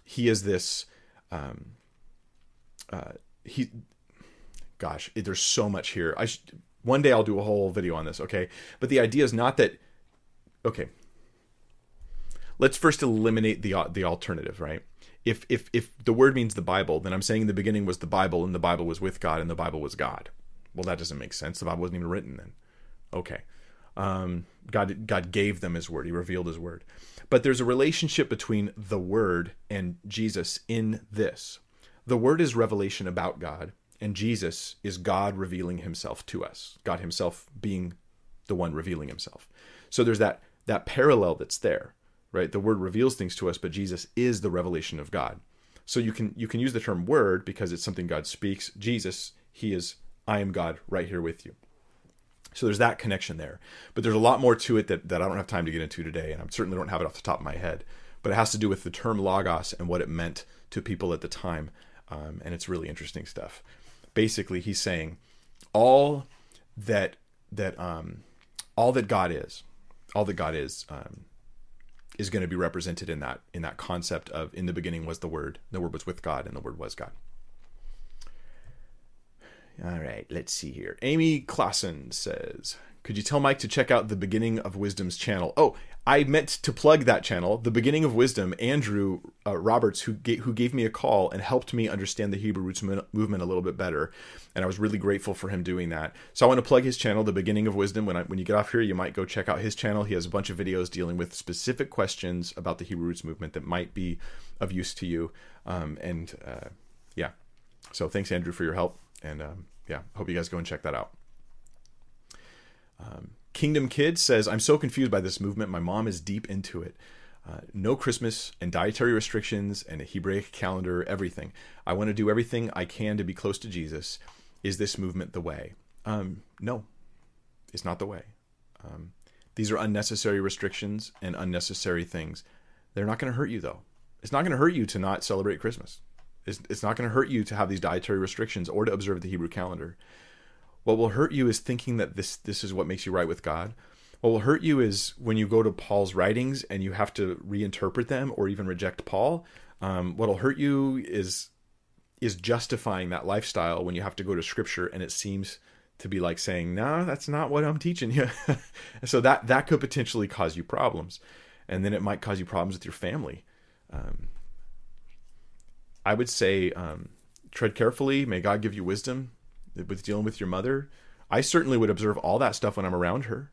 he is this, um, uh, he, gosh, it, there's so much here. I one day I'll do a whole video on this. Okay, but the idea is not that. Okay, let's first eliminate the the alternative, right? If if if the word means the Bible, then I'm saying the beginning was the Bible and the Bible was with God and the Bible was God. Well, that doesn't make sense. The Bible wasn't even written then. Okay. Um, God God gave them his word. He revealed his word. But there's a relationship between the word and Jesus in this. The word is revelation about God, and Jesus is God revealing himself to us. God himself being the one revealing himself. So there's that that parallel that's there right? The word reveals things to us, but Jesus is the revelation of God. So you can you can use the term word because it's something God speaks. Jesus, he is I am God right here with you. So there's that connection there. But there's a lot more to it that, that I don't have time to get into today, and I certainly don't have it off the top of my head. But it has to do with the term logos and what it meant to people at the time. Um, and it's really interesting stuff. Basically, he's saying all that that um, all that God is, all that God is, um, is going to be represented in that in that concept of in the beginning was the word the word was with god and the word was god. All right let's see here. Amy clausen says could you tell mike to check out the beginning of wisdom's channel oh I meant to plug that channel, The Beginning of Wisdom. Andrew uh, Roberts, who ga- who gave me a call and helped me understand the Hebrew roots movement a little bit better, and I was really grateful for him doing that. So I want to plug his channel, The Beginning of Wisdom. When I, when you get off here, you might go check out his channel. He has a bunch of videos dealing with specific questions about the Hebrew roots movement that might be of use to you. Um, and uh, yeah, so thanks Andrew for your help, and um, yeah, hope you guys go and check that out. Um, Kingdom Kid says, I'm so confused by this movement. My mom is deep into it. Uh, no Christmas and dietary restrictions and a Hebraic calendar, everything. I want to do everything I can to be close to Jesus. Is this movement the way? Um, no, it's not the way. Um, these are unnecessary restrictions and unnecessary things. They're not going to hurt you, though. It's not going to hurt you to not celebrate Christmas. It's, it's not going to hurt you to have these dietary restrictions or to observe the Hebrew calendar. What will hurt you is thinking that this this is what makes you right with God. What will hurt you is when you go to Paul's writings and you have to reinterpret them or even reject Paul. Um, what'll hurt you is is justifying that lifestyle when you have to go to Scripture and it seems to be like saying, "No, that's not what I'm teaching you." so that that could potentially cause you problems, and then it might cause you problems with your family. Um, I would say um, tread carefully. May God give you wisdom with dealing with your mother. I certainly would observe all that stuff when I'm around her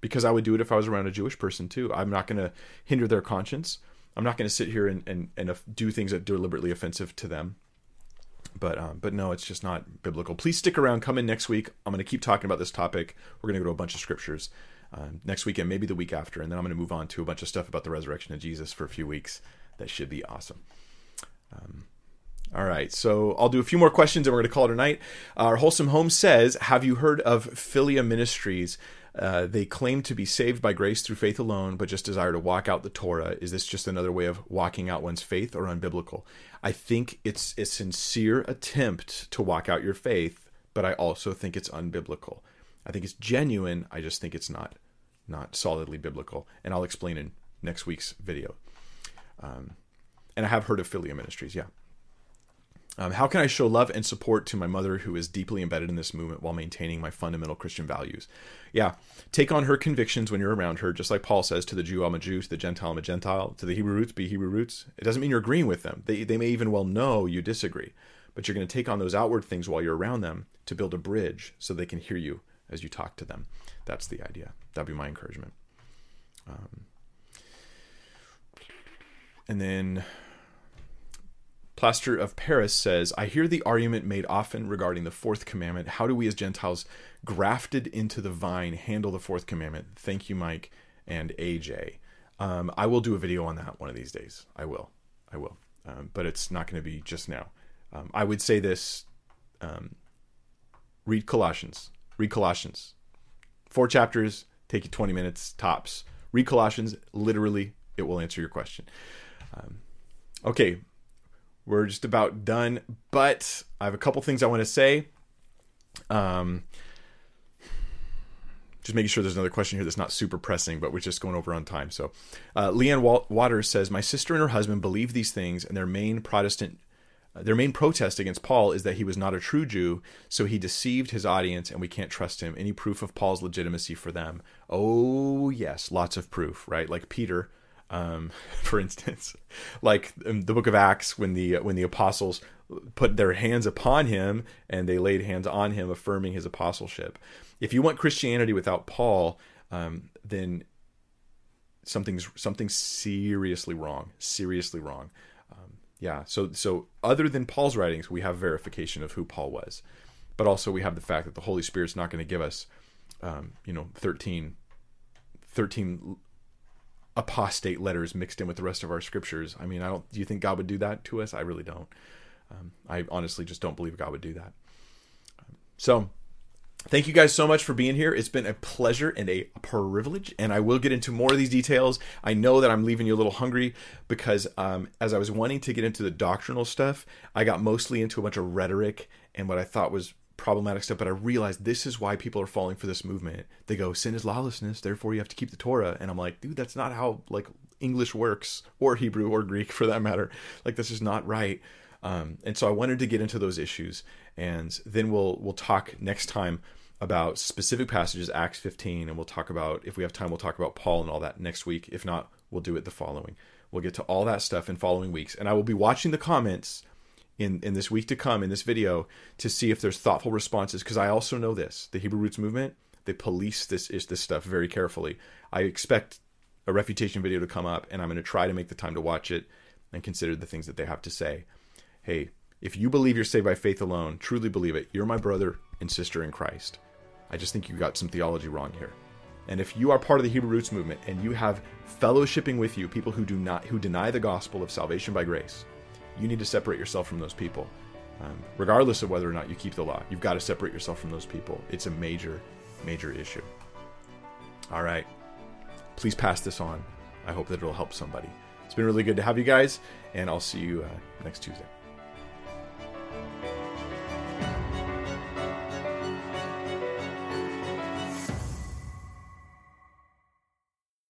because I would do it if I was around a Jewish person too. I'm not going to hinder their conscience. I'm not going to sit here and, and, and do things that are deliberately offensive to them. But um, but no, it's just not biblical. Please stick around. Come in next week. I'm going to keep talking about this topic. We're going to go to a bunch of scriptures uh, next week and maybe the week after, and then I'm going to move on to a bunch of stuff about the resurrection of Jesus for a few weeks. That should be awesome. Um, all right, so I'll do a few more questions and we're going to call it a night. Our Wholesome Home says Have you heard of Philia Ministries? Uh, they claim to be saved by grace through faith alone, but just desire to walk out the Torah. Is this just another way of walking out one's faith or unbiblical? I think it's a sincere attempt to walk out your faith, but I also think it's unbiblical. I think it's genuine. I just think it's not not solidly biblical, and I'll explain in next week's video. Um, and I have heard of Philia Ministries, yeah. Um, how can I show love and support to my mother who is deeply embedded in this movement while maintaining my fundamental Christian values? Yeah, take on her convictions when you're around her, just like Paul says to the Jew, I'm a Jew, to the Gentile, I'm a Gentile, to the Hebrew roots, be Hebrew roots. It doesn't mean you're agreeing with them. They, they may even well know you disagree, but you're going to take on those outward things while you're around them to build a bridge so they can hear you as you talk to them. That's the idea. That'd be my encouragement. Um, and then Plaster of Paris says, I hear the argument made often regarding the fourth commandment. How do we as Gentiles grafted into the vine handle the fourth commandment? Thank you, Mike and AJ. Um, I will do a video on that one of these days. I will. I will. Um, but it's not going to be just now. Um, I would say this um, read Colossians. Read Colossians. Four chapters, take you 20 minutes tops. Read Colossians. Literally, it will answer your question. Um, okay, we're just about done, but I have a couple things I want to say. Um, just making sure there's another question here that's not super pressing, but we're just going over on time. So, uh, Leanne Waters says, "My sister and her husband believe these things, and their main Protestant, their main protest against Paul is that he was not a true Jew, so he deceived his audience, and we can't trust him. Any proof of Paul's legitimacy for them? Oh yes, lots of proof, right? Like Peter." Um, for instance, like in the book of Acts, when the when the apostles put their hands upon him and they laid hands on him, affirming his apostleship. If you want Christianity without Paul, um, then something's something's seriously wrong. Seriously wrong. Um, yeah. So so other than Paul's writings, we have verification of who Paul was, but also we have the fact that the Holy Spirit's not going to give us, um, you know, 13, 13 apostate letters mixed in with the rest of our scriptures. I mean, I don't. Do you think God would do that to us? I really don't. Um, I honestly just don't believe God would do that. So, thank you guys so much for being here. It's been a pleasure and a privilege, and I will get into more of these details. I know that I'm leaving you a little hungry because um, as I was wanting to get into the doctrinal stuff, I got mostly into a bunch of rhetoric and what I thought was problematic stuff, but I realized this is why people are falling for this movement. They go, sin is lawlessness, therefore you have to keep the Torah. And I'm like, dude, that's not how like English works, or Hebrew or Greek for that matter. Like this is not right. Um, and so I wanted to get into those issues, and then we'll we'll talk next time about specific passages, Acts 15, and we'll talk about if we have time, we'll talk about Paul and all that next week. If not, we'll do it the following. We'll get to all that stuff in following weeks, and I will be watching the comments in in this week to come in this video to see if there's thoughtful responses because I also know this the Hebrew Roots movement they police this is this stuff very carefully. I expect a refutation video to come up and I'm going to try to make the time to watch it and consider the things that they have to say. Hey, if you believe you're saved by faith alone, truly believe it, you're my brother and sister in Christ. I just think you got some theology wrong here. And if you are part of the Hebrew Roots movement and you have fellowshipping with you people who do not who deny the gospel of salvation by grace, you need to separate yourself from those people. Um, regardless of whether or not you keep the law, you've got to separate yourself from those people. It's a major, major issue. All right. Please pass this on. I hope that it'll help somebody. It's been really good to have you guys, and I'll see you uh, next Tuesday.